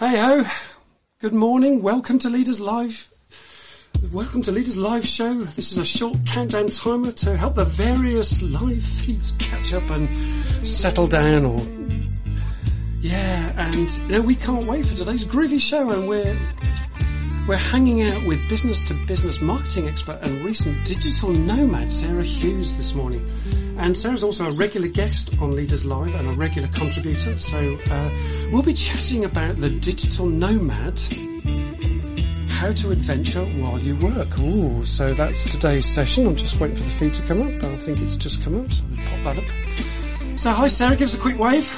Hey ho, good morning, welcome to Leaders Live. Welcome to Leaders Live Show. This is a short countdown timer to help the various live feeds catch up and settle down or yeah, and you know, we can't wait for today's groovy show and we're we're hanging out with business to business marketing expert and recent digital nomad Sarah Hughes this morning. And Sarah's also a regular guest on Leaders Live and a regular contributor. So uh, we'll be chatting about the digital nomad, how to adventure while you work. Ooh, so that's today's session. I'm just waiting for the feed to come up. I think it's just come up, so I'll pop that up. So hi Sarah, give us a quick wave.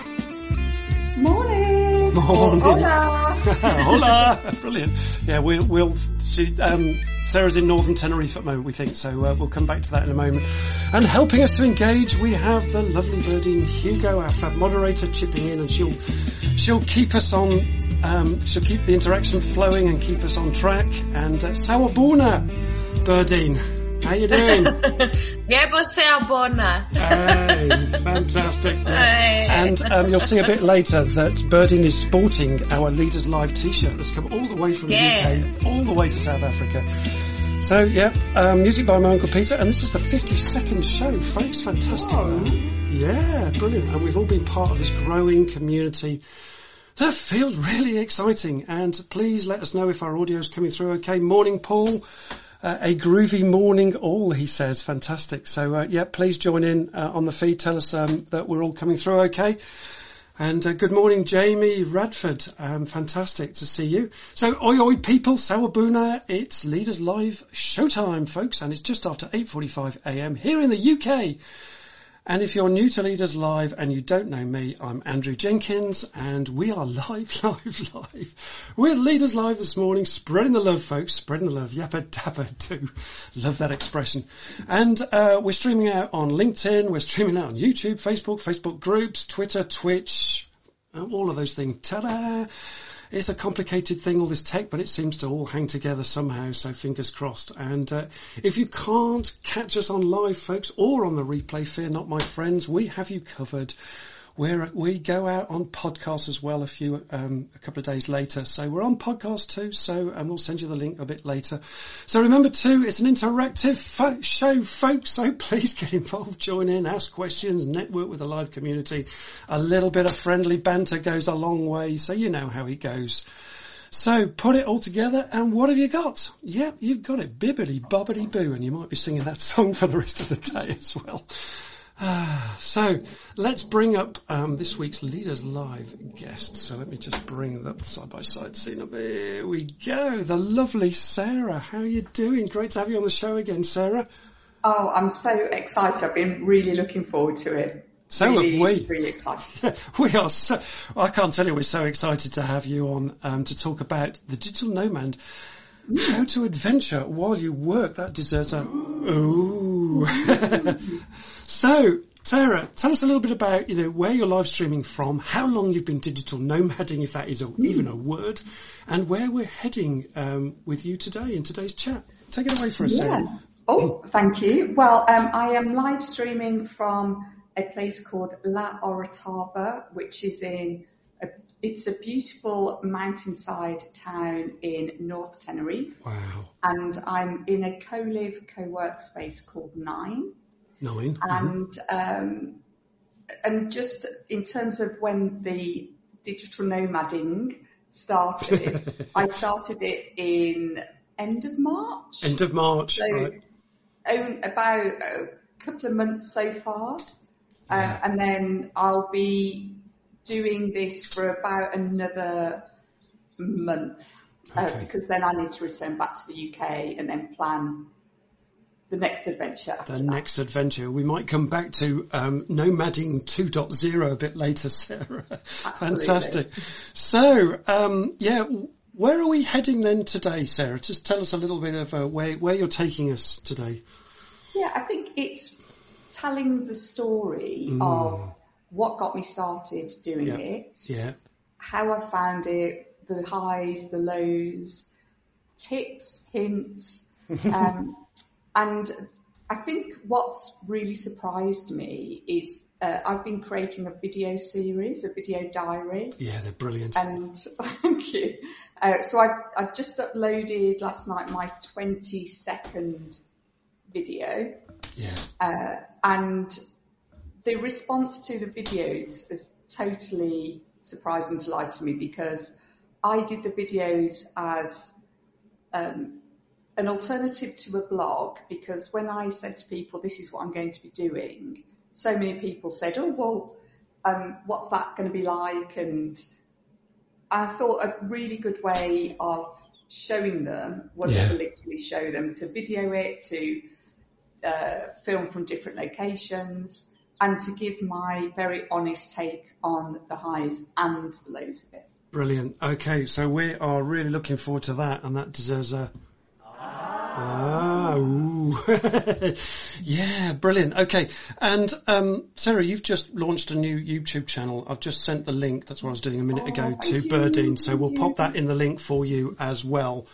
Morning. Morning. Hola. Hola! Brilliant. Yeah, we'll, we'll see, um, Sarah's in Northern Tenerife at the moment, we think, so uh, we'll come back to that in a moment. And helping us to engage, we have the lovely Berdine Hugo, our fab moderator, chipping in, and she'll she'll keep us on, um, she'll keep the interaction flowing and keep us on track. And uh, Sawubona, Berdine, how you doing? Yeah, você é bona. Hey, fantastic. Hey. And um, you'll see a bit later that Berdine is sporting our Leaders Live t-shirt that's come all the way from the UK, all the way to South Africa. So yeah, um, music by my Uncle Peter, and this is the 52nd show, folks. Fantastic. Oh. Yeah, brilliant. And we've all been part of this growing community. That feels really exciting. And please let us know if our audio is coming through okay. Morning, Paul. A groovy morning all, he says. Fantastic. So, uh, yeah, please join in uh, on the feed. Tell us um, that we're all coming through okay. And uh, good morning, Jamie Radford. Um, fantastic to see you. So, oi oi people, Sawubona, it's Leaders Live showtime, folks, and it's just after 8.45am here in the UK. And if you're new to Leaders Live and you don't know me, I'm Andrew Jenkins and we are live, live, live with Leaders Live this morning, spreading the love, folks, spreading the love, yappa dabba do. Love that expression. And uh, we're streaming out on LinkedIn, we're streaming out on YouTube, Facebook, Facebook groups, Twitter, Twitch, uh, all of those things. Ta-da! It's a complicated thing, all this tech, but it seems to all hang together somehow, so fingers crossed. And uh, if you can't catch us on live, folks, or on the replay, fear not, my friends, we have you covered. We're, we go out on podcast as well a few, um, a couple of days later. So we're on podcast too, so, we'll send you the link a bit later. So remember too, it's an interactive fo- show, folks, so please get involved, join in, ask questions, network with the live community. A little bit of friendly banter goes a long way, so you know how it goes. So put it all together and what have you got? Yep, you've got it. Bibbity bobbity boo and you might be singing that song for the rest of the day as well. Ah, so let's bring up um, this week's Leaders Live guest. So let me just bring that side by side scene up. Here we go. The lovely Sarah. How are you doing? Great to have you on the show again, Sarah. Oh, I'm so excited. I've been really looking forward to it. So really, have we. Really excited. we are so, I can't tell you, we're so excited to have you on um, to talk about the digital nomad, how to adventure while you work. That deserves a ooh. so, Sarah, tell us a little bit about you know where you're live streaming from, how long you've been digital nomading, if that is a, even a word, and where we're heading um, with you today in today's chat. Take it away for us, Sarah. Yeah. Oh, thank you. Well, um, I am live streaming from a place called La Orotava, which is in a, it's a beautiful mountainside town in North Tenerife. Wow, And I'm in a co-live, co-work space called Nine. 9 Mhm. and um, and just in terms of when the digital nomading started, I started it in end of March. End of March, so right? own, about a couple of months so far, uh, and then I'll be doing this for about another month. Uh, because then I need to return back to the UK and then plan the next adventure the that. next adventure. We might come back to um, nomading 2.0 a bit later, Sarah. Fantastic. So, um, yeah, where are we heading then today, Sarah? Just tell us a little bit of uh, where where you're taking us today. Yeah, I think it's telling the story of what got me started doing Yeah. it, Yeah, how I found it, the highs, the lows, tips, hints, um, and I think what's really surprised me is uh, I've been creating a video series, a video diary. Yeah, they're brilliant. And thank you. Uh, so I, I just uploaded last night my 20 second video. Yeah. Uh, and the response to the videos is totally surprising and delighted to me because I did the videos as um, an alternative to a blog because when I said to people, this is what I'm going to be doing, so many people said, oh, well, um, what's that going to be like? And I thought a really good way of showing them was Yeah. to literally show them, to video it, to uh, film from different locations, and to give my very honest take on the highs and the lows of it. Brilliant. Okay, so we are really looking forward to that, and that deserves a. Ah, ooh. yeah, brilliant. Okay, and um, Sarah, you've just launched a new YouTube channel. I've just sent the link. That's what I was doing a minute Oh, ago to you. So we'll you. pop that in the link for you as well.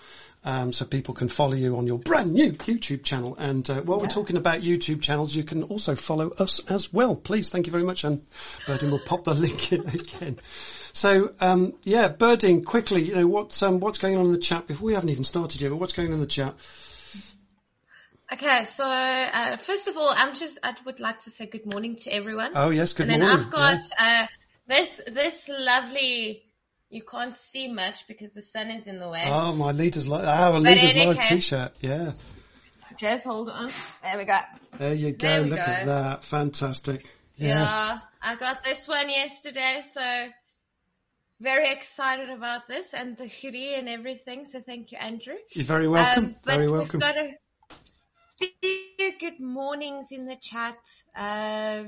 Um, so people can follow you on your brand new YouTube channel. And uh, while we're talking about YouTube channels, you can also follow us as well. Please, thank you very much. And Berdine will pop the link in again. So um, yeah, Berdine, quickly, you know what's um, what's going on in the chat? Before we haven't even started yet, but what's going on in the chat? Okay, so uh, first of all, I'm just I would like to say good morning to everyone. Oh yes, good morning. and then morning. I've got uh, this this lovely. You can't see much because the sun is in the way. Oh, my leaders live. Our But leaders case- T-shirt. Yeah, Just hold on. There we go. there you go. There Look at that, fantastic. Yeah. Yeah. I got this one yesterday, so very excited about this and the hoodie and everything. So thank you, Andrew. You're very welcome. Um, very welcome. We've got a few good mornings in the chat. Uh,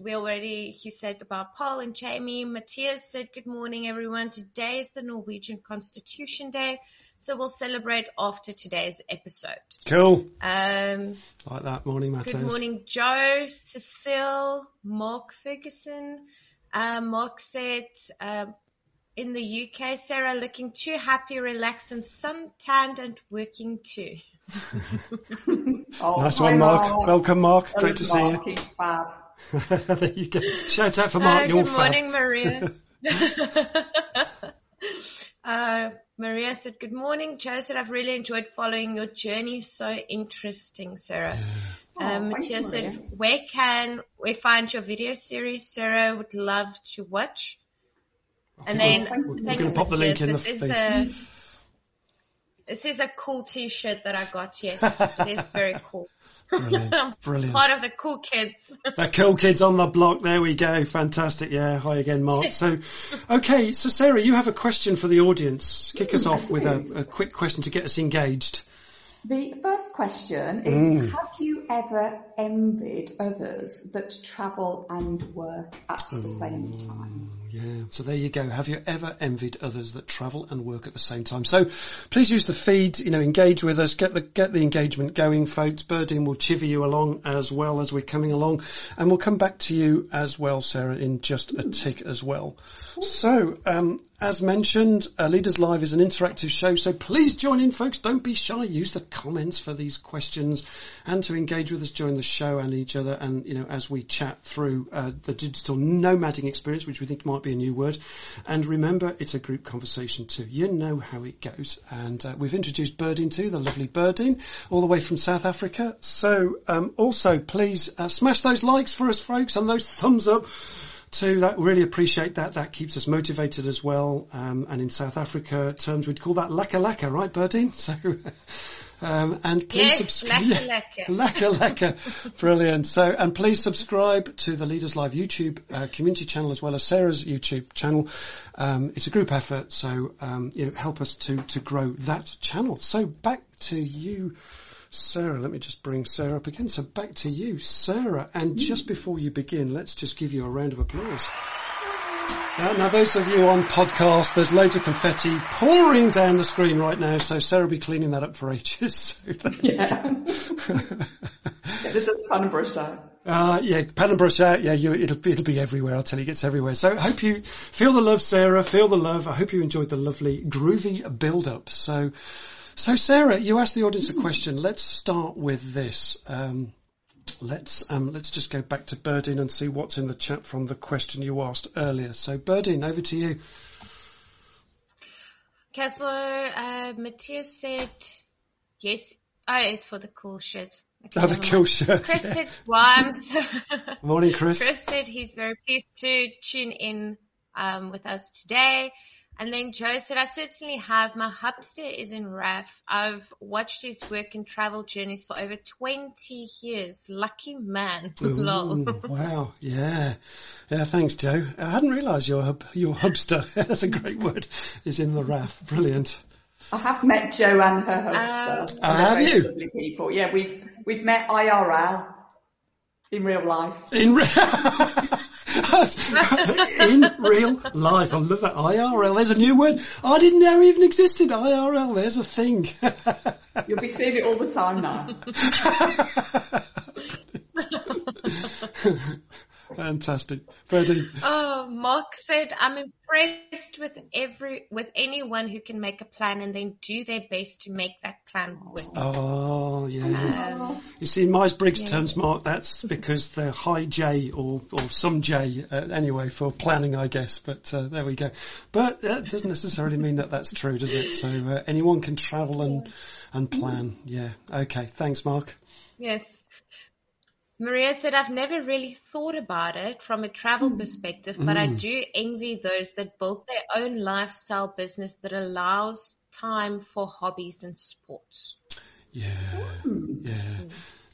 we already, you said about Paul and Jamie. Matthias said, good morning, everyone. Today is the Norwegian Constitution Day. So we'll celebrate after today's episode. Cool. Um, Like that. Morning, Matthias. Good morning, Joe, Cecile, Mark Ferguson. Uh, Mark said, um, in the UK, Sarah looking too happy, relaxed, and sun-tanned and working too. Oh, Nice one, Mark. Welcome, Mark. I Great to love see Mark, He's fab. you. there you go. Shout out for Mark. Uh, You're good fab. morning, Maria. uh, Maria said, good morning. Joe said, I've really enjoyed following your journey. So interesting, Sarah. Oh, Um, thank you, Matthias said, Maria. where can we find your video series? Sarah would love to watch. And then, thank you. We're thanks, going to pop the link in the Matthias. This is a, this is a cool t-shirt that I got. Yes, it is very cool. Brilliant. I'm Brilliant. Part of the cool kids. The cool kids on the block. There we go. Fantastic. Yeah. Hi again, Mark. So, okay. So, Sarah, you have a question for the audience. Kick us off with a, a quick question to get us engaged. The first question is, Mm. have you ever envied others that travel and work at the same time? Yeah, so there you go. Have you ever envied others that travel and work at the same time? So please use the feed, you know, engage with us, get the, get the engagement going, folks. Berdine will chivvy you along as well as we're coming along. And we'll come back to you as well, Sarah, in just a tick as well. So, um, as mentioned, uh, Leaders Live is an interactive show, so please join in, folks. Don't be shy. Use the comments for these questions and to engage with us during the show and each other, and you know as we chat through uh, the digital nomading experience, which we think might be a new word. And remember, it's a group conversation too. You know how it goes. And uh, we've introduced Berdine too, the lovely Berdine, all the way from South Africa. So um, also, please uh, smash those likes for us, folks, and those thumbs up to that. Really appreciate that. That keeps us motivated as well. Um, and in South Africa terms, we'd call that laka laka, right, Berdine? So, um, and please Yes, subscribe. Laka laka. Brilliant. So, and please subscribe to the Leaders Live YouTube uh, community channel as well as Sarah's YouTube channel. Um, it's a group effort, so um, you know, help us to to grow that channel. So back to you. Sarah, let me just bring Sarah up again. So back to you, Sarah. And just before you begin, let's just give you a round of applause. Uh, now, those of you on podcast, there's loads of confetti pouring down the screen right now, so Sarah will be cleaning that up for ages. So Yeah. Get the dustpan and brush out. Uh, yeah, pan and brush out. Yeah, you, it'll be, it'll be everywhere. I'll tell you, it gets everywhere. So I hope you feel the love, Sarah. Feel the love. I hope you enjoyed the lovely groovy build up. So, so Sarah, you asked the audience a question. Let's start with this. Um, let's um, let's just go back to Berdine and see what's in the chat from the question you asked earlier. So Berdine, over to you. Okay, so uh, Matthias said yes. Oh, it's for the cool shit. Okay, Oh, the cool shirt. Chris said once. Morning, Chris. Chris said he's very pleased to tune in um, with us today. And then Joe said, I certainly have. My hubster is in RAF. I've watched his work and travel journeys for over 20 years. Lucky man. Lol. Ooh, wow, yeah, yeah. Thanks, Joe. I hadn't realised your hub, your hubster. That's a great word. Is in the RAF. Brilliant. I have met Jo and her hubster. Oh, They're ah, have you? Lovely people. Yeah, we've we've met IRL in real life. In in real life, I love that IRL. There's a new word I didn't know even existed. IRL. There's a thing. You'll be seeing it all the time now. Fantastic, Freddie. Oh, Mark said, I'm impressed with every, with anyone who can make a plan and then do their best to make that plan work. Oh yeah. Um, You see, in Myers Briggs Yeah. terms, Mark, that's because they're high J or, or some J uh, anyway for planning, I guess. But uh, there we go. But that doesn't necessarily mean that that's true, does it? So uh, anyone can travel and and plan. Yeah. Okay. Thanks, Mark. Yes. Maria said, I've never really thought about it from a travel perspective, but I do envy those that built their own lifestyle business that allows time for hobbies and sports. Yeah. Yeah.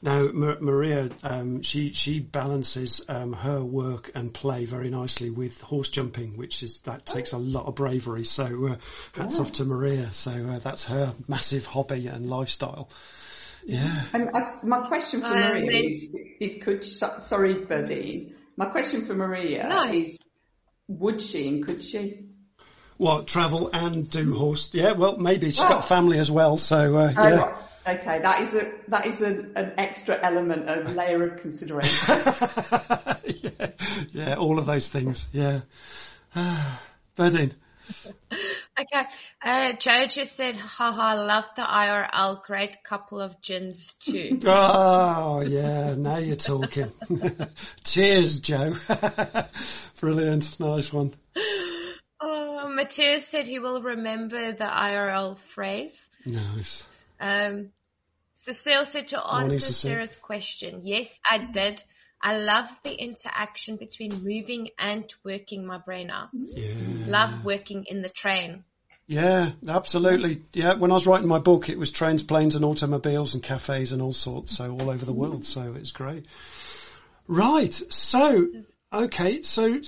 Now, Ma- Maria, um, she she balances um, her work and play very nicely with horse jumping, which is that takes a lot of bravery. So, uh, hats off to Maria. So uh, that's her massive hobby and lifestyle. Yeah. And I, my question for Um, Maria then- is, is could so- sorry, Birdie. My question for Maria No. is, would she and could she? What travel and do horse? Yeah. Well, maybe she's Oh. got family as well. So uh, Oh, yeah. right. Okay, that is a that is a, an extra element of layer of consideration. yeah. Yeah. All of those things. Yeah. Ah, Berdine. Okay. Uh, Joe just said, haha, love the IRL, great couple of gins too. Oh, yeah, now you're talking. Cheers, Joe. Brilliant, nice one. Oh, Matthias said he will remember the IRL phrase. Nice. Um, Cecile said to answer Sarah's question, yes, I did. I love the interaction between moving and working my brain out. Yeah. Love working in the train. Yeah, absolutely. Yeah, when I was writing my book, it was trains, planes and automobiles and cafes and all sorts, so all over the world, so it's great. Right, so, okay, so,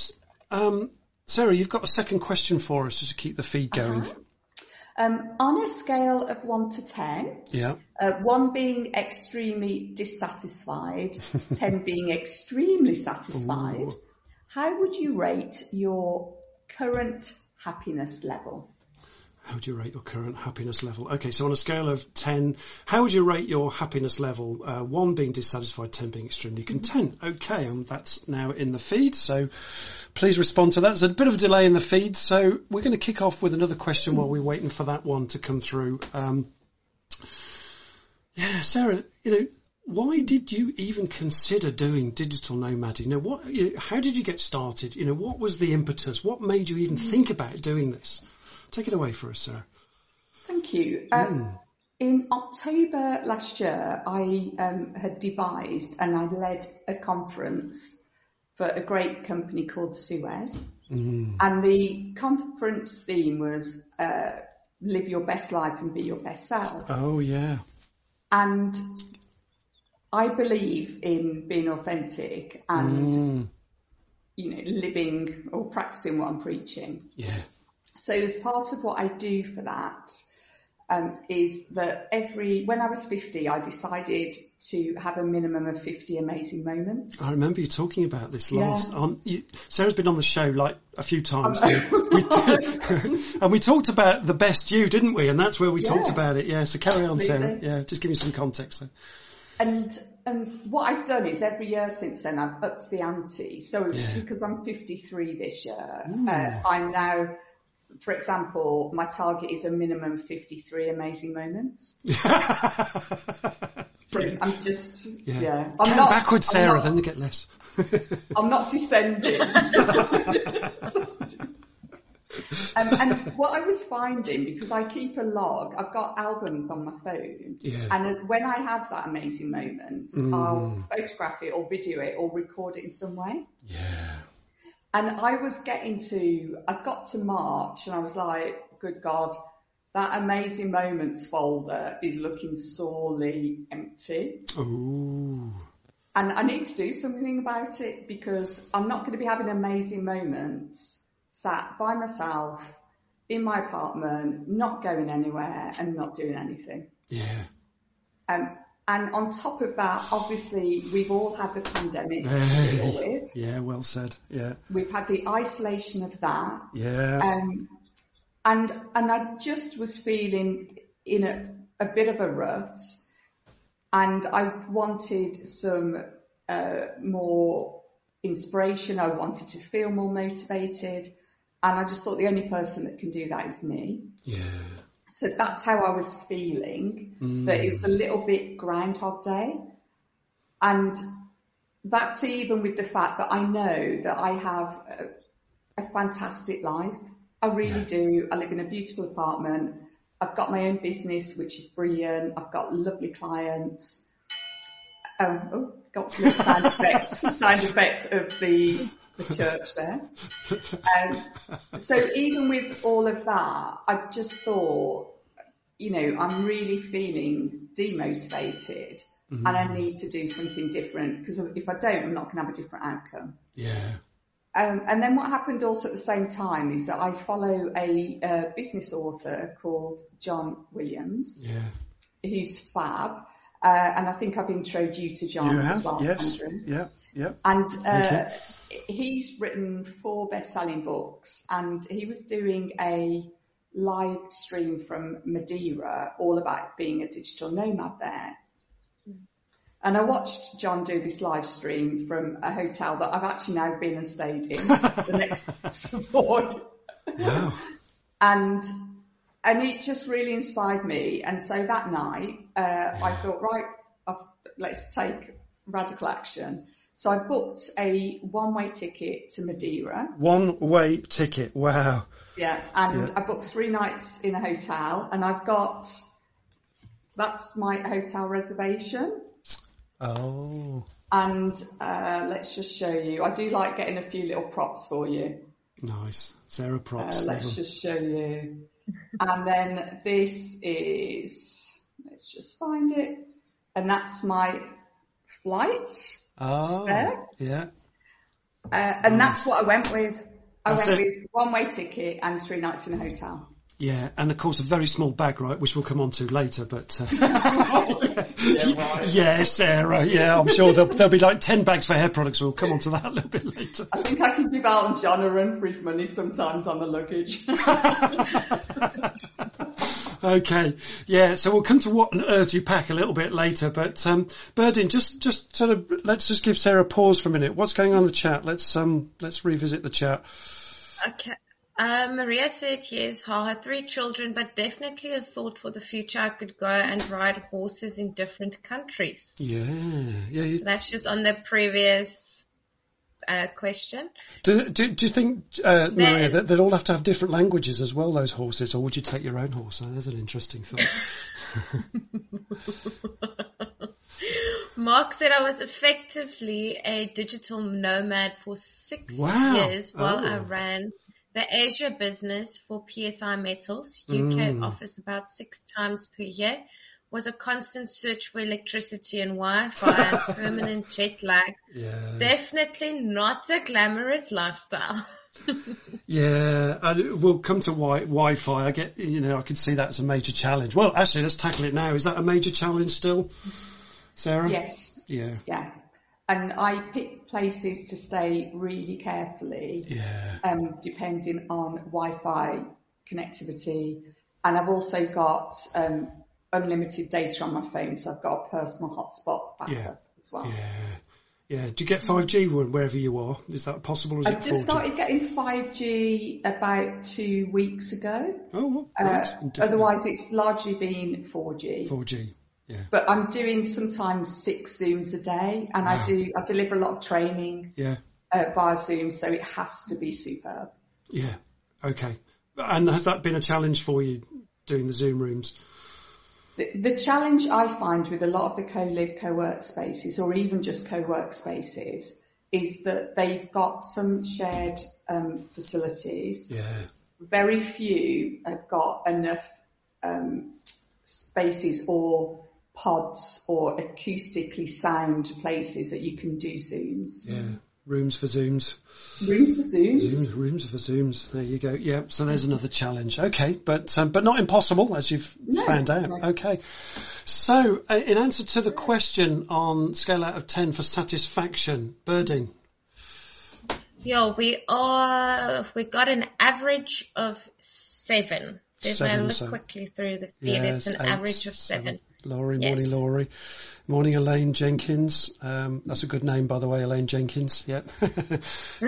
um, Sarah, you've got a second question for us just to keep the feed going. Um, on a scale of one to ten, Yeah. uh, one being extremely dissatisfied, ten being extremely satisfied, Ooh. how would you rate your current happiness level? How would you rate your current happiness level? Okay, so on a scale of 10, how would you rate your happiness level? Uh, 1 being dissatisfied, 10 being extremely content. Okay, and that's now in the feed, so please respond to that. There's a bit of a delay in the feed, so we're going to kick off with another question while we're waiting for that one to come through. Um, yeah, Sarah, you know, why did you even consider doing digital nomad? You know, what, you know, how did you get started? You know, what was the impetus? What made you even think about doing this? Take it away for us, Sarah. Thank you. Um, In October last year, I um, had devised and I led a conference for a great company called Suez. And the conference theme was uh, live your best life and be your best self. Oh yeah. And I believe in being authentic and, Mm, you know, living or practicing what I'm preaching. yeah. So as part of what I do for that um, is that every when I was 50, I decided to have a minimum of 50 amazing moments. I remember you talking about this Yeah. last. Um, you, Sarah's been on the show like a few times, I and we, and we talked about the best you, didn't we? And that's where we talked about it. Yeah. So carry on, Sarah. Yeah. Just give me some context then. And and what I've done is every year since then I've upped the ante. So Yeah. because I'm 53 this year, uh, I'm now, for example, my target is a minimum of 53 amazing moments. So I'm just, yeah. Yeah. I'm Count not, backwards, I'm Sarah, not- then they get less. I'm not descending. um, and what I was finding, because I keep a log, I've got albums on my phone, Yeah. and uh, when I have that amazing moment, Mm. I'll photograph it or video it or record it in some way. yeah. And I was getting to, I got to March and I was like, good God, that amazing moments folder is looking sorely empty. Ooh. And I need to do something about it because I'm not going to be having amazing moments sat by myself in my apartment, not going anywhere and not doing anything. Yeah. Um, and on top of that, obviously, we've all had the pandemic to deal with. Yeah, well said. Yeah. We've had the isolation of that. Yeah. Um, and and I just was feeling in a, a bit of a rut, and I wanted some uh, more inspiration. I wanted to feel more motivated, and I just thought the only person that can do that is me. yeah. So that's how I was feeling. That it was a little bit Groundhog Day, and that's even with the fact that I know that I have a, a fantastic life. I really do. I live in a beautiful apartment. I've got my own business, which is brilliant. I've got lovely clients. Um, oh, got little sound effects, sound effects of the the church there. Um, so even with all of that, I just thought, you know, I'm really feeling demotivated and I need to do something different because if I don't, I'm not going to have a different outcome. Yeah. Um, and then what happened also at the same time is that I follow a, uh business author called John Williams, Yeah. who's fab. Uh, and I think I've introduced you to John You as have? well, yes. Andrew. Yeah. Yeah. And uh, he's written four best-selling books, and he was doing a live stream from Madeira, all about being a digital nomad there. And I watched John do this live stream from a hotel that I've actually now been and stayed in, the next Savoy Wow. and and it just really inspired me. And so that night, uh, I thought, right, I've, let's take radical action. So I booked a one-way ticket to Madeira. One way ticket. Wow. Yeah, and Yeah. I booked three nights in a hotel, and I've got that's my hotel reservation. Oh. And uh, let's just show you. I do like getting a few little props for you. Nice. Sarah Uh, props. let's love 'em. just show you. And then this is, let's just find it. And that's my flight. Oh. there. Yeah. Uh, and that's what I went with. I That's went it. with one way ticket and three nights in a hotel. Yeah. And of course a very small bag, right, which we'll come on to later, but, uh, Yeah, right. yeah, Sarah. Yeah, I'm sure there'll, there'll be like 10 bags for hair products. We'll come on to that a little bit later. I think I can give Elton John a run for his money sometimes on the luggage. Okay, yeah. So we'll come to what on earth you pack a little bit later. But um, Berdin, just just sort of let's just give Sarah a pause for a minute. What's going on in the chat? Let's um let's revisit the chat. Okay. Uh, Maria said yes, I had three children, but definitely a thought for the future I could go and ride horses in different countries. Yeah, yeah. you- That's just on the previous uh, question. Do do, do you think uh, Maria There's- that they'd all have to have different languages as well? Those horses, or would you take your own horse? Oh, there's an interesting thought. Mark said I was effectively a digital nomad for six Wow. years while I Oh. ran the Asia business for PSI Metals. UK Mm. office about six times per year. Was a constant search for electricity and Wi-Fi and permanent jet lag. yeah, Definitely not a glamorous lifestyle. yeah. And we'll come to wi- Wi-Fi. I get you know I could see that as a major challenge. Well, actually, let's tackle it now. Is that a major challenge still, Sarah? yes, Yeah. yeah. And I pick places to stay really carefully. Yeah. um, depending on Wi-Fi connectivity. And I've also got um, unlimited data on my phone, so I've got a personal hotspot backup Yeah. as well. Yeah. Yeah. Do you get 5G wherever you are? Is that possible is I it just 4G? started getting 5G about two weeks ago. Oh, well, Uh, right. Different- otherwise, it's largely been 4G. 4G. Yeah. But I'm doing sometimes six Zooms a day and Wow. I do, I deliver a lot of training Yeah. uh, via Zoom, so it has to be superb. Yeah. Okay. And has that been a challenge for you doing the Zoom rooms? The, the challenge I find with a lot of the co-live, co-work spaces or even just co-work spaces is that they've got some shared um, facilities. Yeah. Very few have got enough um, spaces or pods or acoustically sound places that you can do Zooms. Yeah. Rooms for Zooms. Rooms for Zooms. Zooms, rooms for Zooms. There you go. Yeah. So there's another challenge. Okay. But, um, but not impossible as you've No, found out. no. Okay. So uh, in answer to the question on scale out of 10 for satisfaction, Berdine. Yeah, we are, we got an average of seven. So if I Seven, look so- quickly through the feed, it's an eight, average of seven. Laurie, Yes. morning, Laurie. Morning, Elaine Jenkins. Um, that's a good name, by the way, Elaine Jenkins. Yep.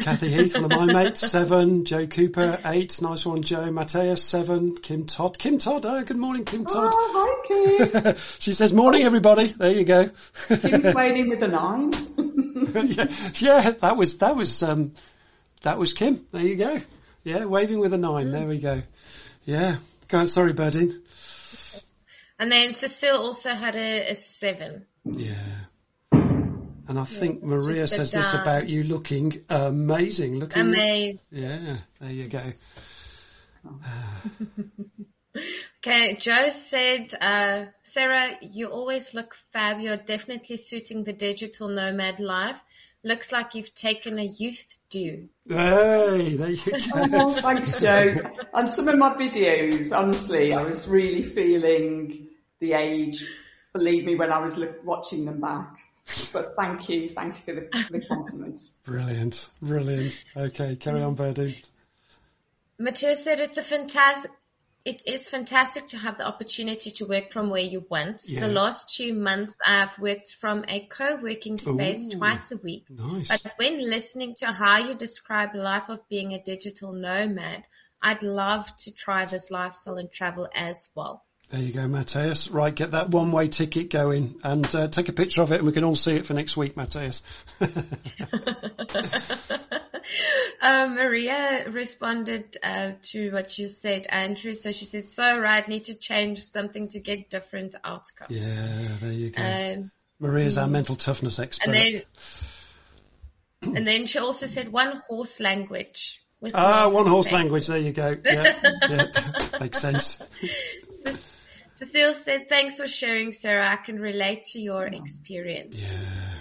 Kathy Heath, one of my mates, seven. Joe Cooper, eight. Nice one, Joe. Mateus, seven. Kim Todd. Kim Todd. Oh, good morning, Kim Todd. Oh, hi Kim. she says, morning, everybody. There you go. Kim's waiting with a nine. yeah, yeah, that was, that was, um, that was Kim. There you go. Yeah, waving with a nine. There we go. Yeah. Go on, sorry, Berdine. And then Cecile also had a, a seven. Yeah. And I think Maria just a says this about you looking amazing. Looking, Amazing. yeah, there you go. Okay, Joe said, uh, Sarah, you always look fab. You're definitely suiting the digital nomad life. Looks like you've taken a youth due. Hey, there you go. Oh, thanks, Joe. On some of my videos, honestly, I was really feeling the age. Believe me, when I was look, watching them back. But thank you, thank you for the, for the compliments. Brilliant, brilliant. Okay, carry on, Birdie. Matthias said it's a fantastic, it is fantastic to have the opportunity to work from where you want. Yeah. The last two months I've worked from a co-working space Ooh. twice a week. Nice. But when listening to how you describe the life of being a digital nomad, I'd love to try this lifestyle and travel as well. There you go, Mateus. Right, get that one-way ticket going and uh, take a picture of it, and we can all see it for next week, Mateus. um, Maria responded uh, to what you said, Andrew. So she said, "So right, need to change something to get different outcomes." yeah, there you go. Um, Maria's our mental toughness expert. and then, and then she also said one horse language. Ah, one horse language. There you go. Yeah, yeah, makes sense. Cecile said, "Thanks for sharing, Sarah. I can relate to your experience." Yeah.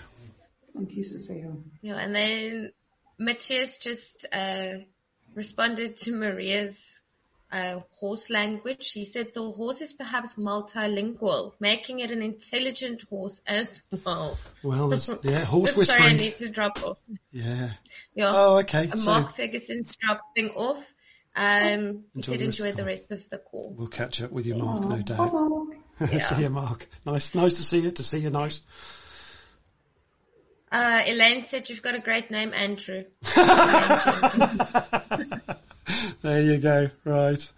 Thank you, Cecile. Yeah, and then Matthias just uh, responded to Maria's uh, horse language. He said the horse is perhaps multilingual, making it an intelligent horse as well. Well, yeah, horse Oops, sorry, I need to drop off. Yeah. Yeah, Oh, okay. Uh, So Mark Ferguson's dropping off. Um, Enjoy said the rest enjoy of the the rest of the call. we'll catch up with you, Mark, no Bye, doubt. Mark. see you, Mark. Nice, nice to see you. To see you, nice. Uh, Elaine said you've got a great name, Andrew. there you go. Right.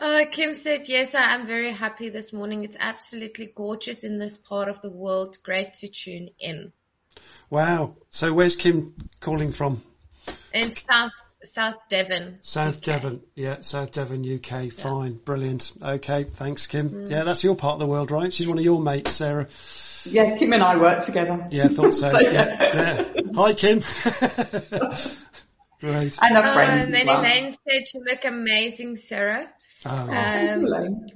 Uh, Kim said, yes, I am very happy this morning. It's absolutely gorgeous in this part of the world. Great to tune in. Wow. So where's Kim calling from? In South, South Devon. South UK. Devon. Yeah, South Devon, UK. Fine. Brilliant. Okay. Thanks, Kim. Mm. Yeah, that's your part of the world, right? She's one of your mates, Sarah. Yeah, Kim and I work together. Yeah, I thought so. So- yeah, yeah. Hi, Kim. Great. And our Uh, friends and as then well. Elaine said, you look amazing, Sarah. Oh, Uh, Thank you, Um, Elaine.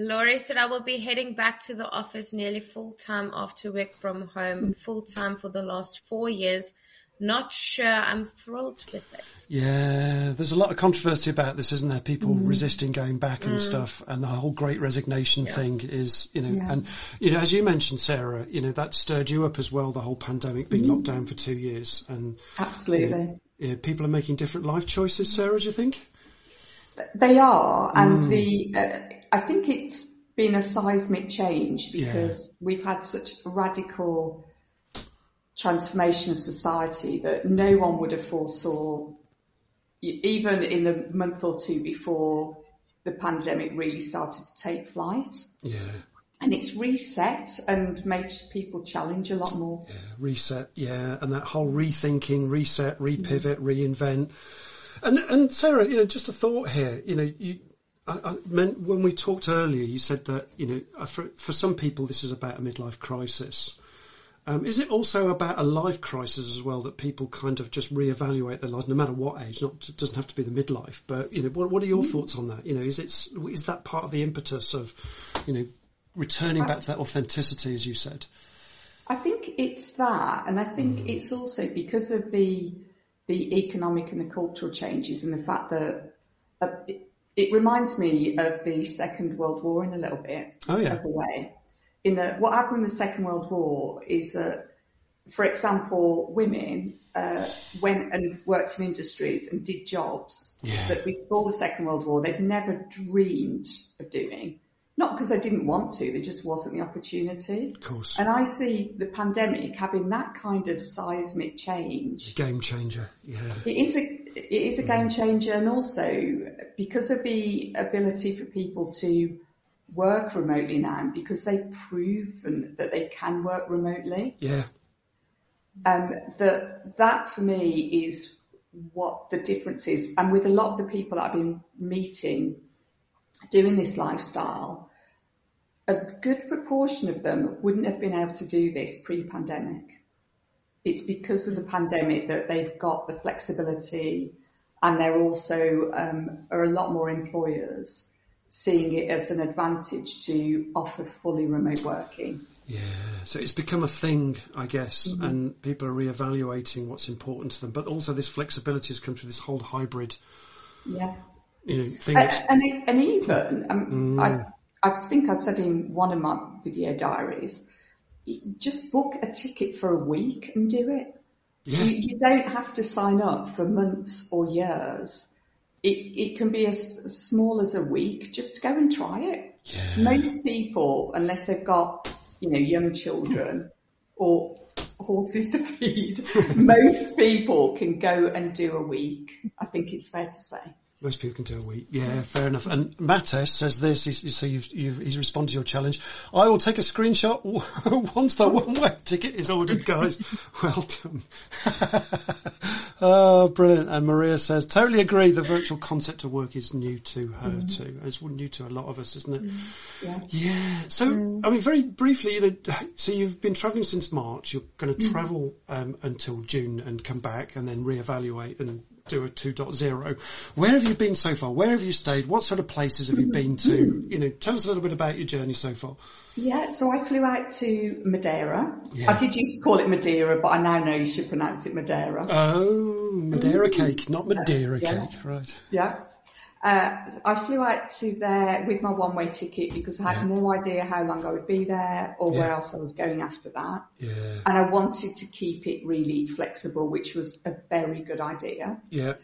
Laurie said, I will be heading back to the office nearly full time after work from home, full time for the last four years. Not sure I'm thrilled with it. yeah, there's a lot of controversy about this, isn't there? People Mm. resisting going back and stuff, and the whole great resignation thing is, you know, Yeah. and, you know, as you mentioned, Sarah, you know, that stirred you up as well, the whole pandemic being Mm. locked down for two years. And Absolutely. you know, people are making different life choices, Sarah, do you think? They are, and Mm. the uh, I think it's been a seismic change because we've had such radical transformation of society that no one would have foresaw, even in the month or two before the pandemic really started to take flight. Yeah. And it's reset and made people challenge a lot more. Yeah, reset, yeah, and that whole rethinking, reset, repivot, mm-hmm. reinvent. And and Sarah, you know, just a thought here. You know, you I, I meant when we talked earlier, you said that you know, for for some people this is about a midlife crisis. Um, is it also about a life crisis as well that people kind of just reevaluate their lives, no matter what age? Not it doesn't have to be the midlife, but you know, what what are your thoughts on that? You know, is it is that part of the impetus of, you know, returning back to that authenticity, as you said? I think it's that, and I think mm. it's also because of the the economic and the cultural changes, and the fact that uh, it, it, reminds me of the Second World War in a little bit oh, yeah. of a way. In the, what happened in the Second World War is that, for example, women uh, went and worked in industries and did jobs yeah. that before the Second World War they'd never dreamed of doing. Not because they didn't want to, there just wasn't the opportunity. Of course. And I see the pandemic having that kind of seismic change. Game changer, yeah. It is a, it is a game changer and also because of the ability for people to work remotely now because they've proven that they can work remotely. Yeah. Um, that, that for me is what the difference is. And with a lot of the people that I've been meeting doing this lifestyle, a good proportion of them wouldn't have been able to do this pre-pandemic. It's because of the pandemic that they've got the flexibility and they're also um, are a lot more employers seeing it as an advantage to offer fully remote working. Yeah, so it's become a thing, I guess, mm-hmm. and people are reevaluating what's important to them. But also, this flexibility has come through this whole hybrid, yeah, you know, thing. And, and, and even um, mm. I I think I said in one of my video diaries, just book a ticket for a week and do it. Yeah. You, you, don't have to sign up for months or years. It, it can be as, as small as a week. Just go and try it. Yeah. Most people, unless they've got, you know, young children or horses to feed, most people can go and do a week. I think it's fair to say. Most people can do a week. Yeah, fair enough. And Mattes says this, so you've, you've, he's responded to your challenge. I will take a screenshot once the one-way ticket is ordered, guys. well done. oh, brilliant. And Maria says, totally agree. The virtual concept of work is new to her mm. too. It's new to a lot of us, isn't it? Mm. Yeah. Yeah. So, mm. I mean, very briefly, you know, so you've been travelling since March. You're going to mm. travel um, until June and come back and then reevaluate and do a 2.0. Where have you been so far? Where have you stayed? What sort of places have you been to? Mm-hmm. You know, tell us a little bit about your journey so far. Yeah, so I flew out to Madeira. Yeah. I did used to call it Madeira, but I now know you should pronounce it Madeira. Oh, Madeira cake, not Madeira yeah. cake, right? Yeah. Uh, I flew out to there with my one-way ticket because I had yeah. no idea how long I would be there or yeah. where else I was going after that. Yeah. And I wanted to keep it really flexible, which was a very good idea. Yeah.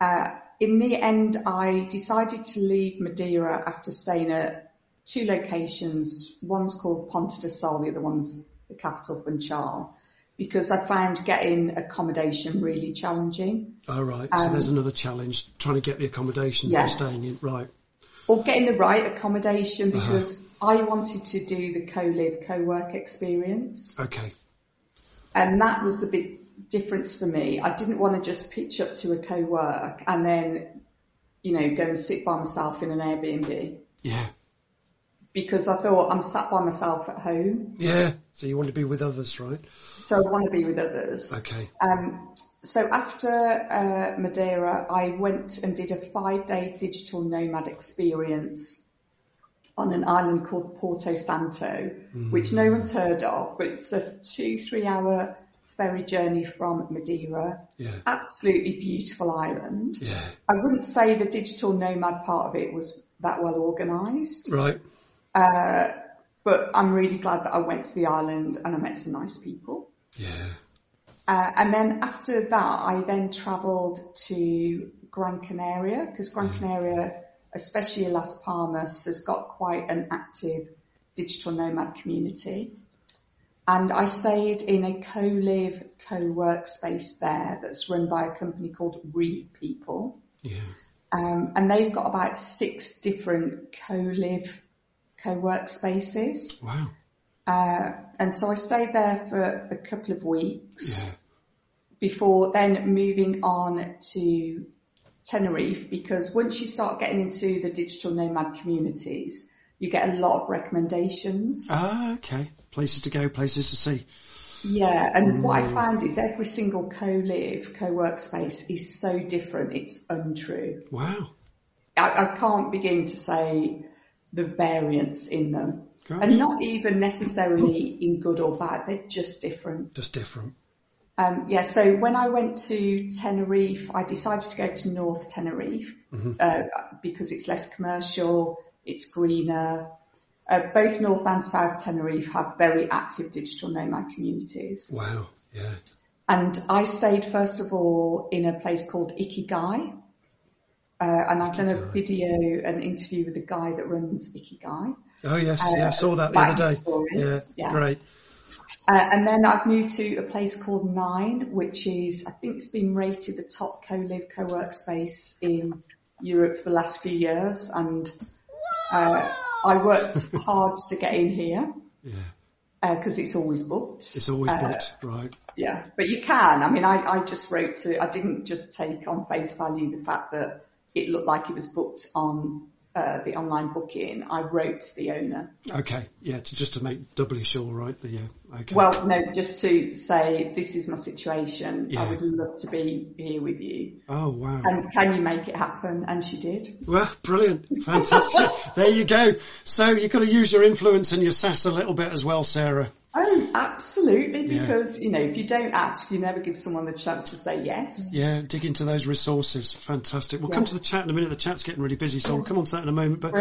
Uh, in the end, I decided to leave Madeira after staying at two locations. One's called Ponta do Sol, the other one's the capital, Funchal because I found getting accommodation really challenging. Oh, right. Um, so there's another challenge, trying to get the accommodation yeah. you're staying in. Right. Or getting the right accommodation uh-huh. because uh-huh. I wanted to do the co-live, co-work experience. Okay. And that was the big difference for me. I didn't want to just pitch up to a co-work and then, you know, go and sit by myself in an Airbnb. Yeah. Because I thought I'm sat by myself at home. Yeah. So you want to be with others, right? So I want to be with others. Okay. Um, so after uh, Madeira, I went and did a five-day digital nomad experience on an island called Porto Santo, mm. which no one's heard of, but it's a two, three-hour ferry journey from Madeira. Yeah. Absolutely beautiful island. Yeah. I wouldn't say the digital nomad part of it was that well organised. Right. Uh, but I'm really glad that I went to the island and I met some nice people. Yeah. Uh, and then after that, I then travelled to Gran Canaria because Gran mm. Canaria, especially Las Palmas, has got quite an active digital nomad community. And I stayed in a co-live, co-work space there that's run by a company called Re People. Yeah. Um, and they've got about six different co-live, co-work spaces. Wow. Uh, and so I stayed there for a couple of weeks Yeah. before then moving on to Tenerife because once you start getting into the digital nomad communities, you get a lot of recommendations. Ah, okay. Places to go, places to see. Yeah, and what I found is every single co-live, co-work space is so different, it's untrue. Wow. I, I can't begin to say the variance in them. Gosh. And not even necessarily in good or bad, they're just different. Just different. Um, yeah, so when I went to Tenerife, I decided to go to North Tenerife uh, because it's less commercial, it's greener. Uh, both North and South Tenerife have very active digital nomad communities. Wow. Yeah. And I stayed first of all in a place called Ikigai. Uh, and I've done a video, an interview with the guy that runs Ikigai. Oh yes, Uh, yeah, I saw that the other day. story. Yeah, Yeah. great. Uh, and then I've moved to a place called Nine, which is, I think it's been rated the top co-live, co-work space in Europe for the last few years. And uh, I worked hard to get in here Yeah, because it's always booked. it's always Uh, booked, right? Yeah, but you can. I mean, I, I just wrote to, I didn't just take on face value the fact that it looked like it was booked on uh, the online booking. I wrote the owner. Okay, yeah, to, just to make doubly sure, right? The, yeah, okay. Well, no, just to say this is my situation. Yeah. I would love to be here with you. oh wow. And can you make it happen? And she did. Well, brilliant, fantastic. there you go. So you've got to use your influence and your sass a little bit as well, Sarah. Oh, absolutely. Yeah. Because, you know, if you don't ask, you never give someone the chance to say yes. Yeah, dig into those resources. Fantastic. We'll come to the chat in a minute. The chat's getting really busy, so we'll come on to that in a moment. But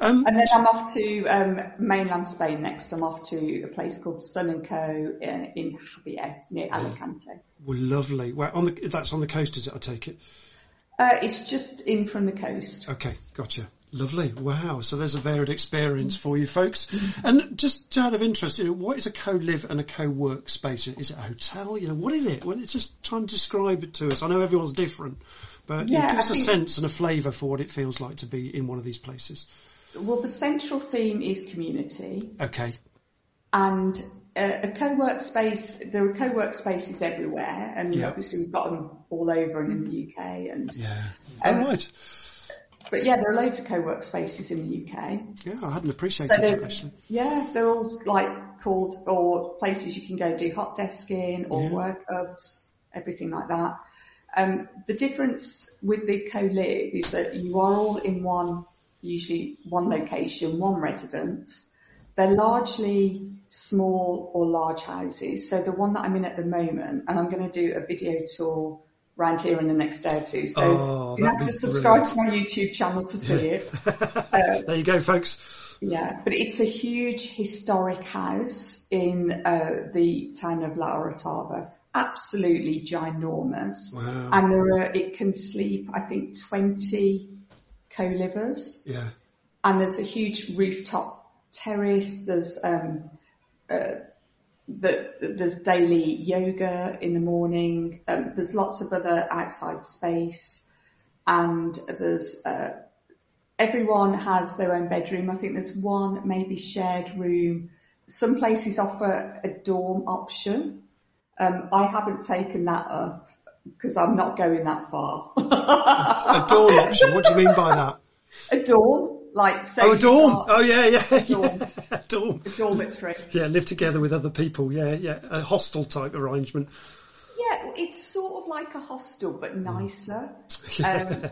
um, And then I'm off to um, mainland Spain next. I'm off to a place called Sun and Co. in, in Jávea, near Alicante. well, lovely. Well, on the that's on the coast, is it? I take it. Uh, it's just in from the coast. Okay, gotcha. Lovely. Wow. So there's a varied experience for you folks. And just out of interest, you know, what is a co-live and a co-work space? Is it a hotel? You know, what is it? Well, it's just trying to describe it to us. I know everyone's different, but you know, give us a sense and a flavour for what it feels like to be in one of these places. Well, the central theme is community. Okay. and uh, a co-work space, there are co-work spaces everywhere, and Yeah. obviously we've got them all over and in the UK. And Yeah. Um, All right. But yeah, there are loads of co-work spaces in the UK. Yeah, I hadn't appreciated So that actually. yeah, they're all like called or places you can go do hot desking or Yeah. work hubs, everything like that. Um, the difference with the co-live is that you are all in one, usually one location, one residence. They're largely small or large houses. So the one that I'm in at the moment, and I'm going to do a video tour around here in the next day or two. So Oh, you have to subscribe to my YouTube channel to see it. there you go, folks. Yeah, but it's a huge historic house in uh, the town of La Orotava. Absolutely ginormous. Wow. And there are, it can sleep, I think, 20 co-livers. Yeah. And there's a huge rooftop terrace. There's, um, uh, the, there's daily yoga in the morning. Um, there's lots of other outside space. And there's, uh, everyone has their own bedroom. I think there's one maybe shared room. Some places offer a dorm option. Um, I haven't taken that up because I'm not going that far. A dorm option. What do you mean by that? a dorm, like so. Oh, dorm. got Oh, yeah, yeah. dorm. yeah. dorm. Dormitory. Yeah, live together with other people. Yeah, yeah. A hostel type arrangement. Yeah, it's sort of like a hostel but Mm. nicer. Um,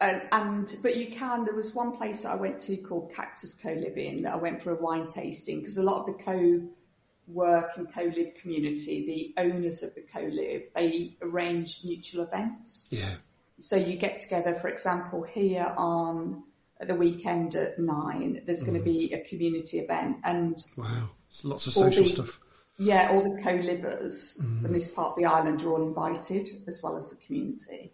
and, and but you can. There was one place that I went to called Cactus Co-Living that I went for a wine tasting because a lot of the co-work and co-live community, the owners of the co-live, they arrange mutual events. Yeah. So you get together, for example, here on the weekend at nine, there's going to be a community event and Wow. It's lots of social the- stuff. yeah, all the co-livers from this part of the island are all invited, as well as the community.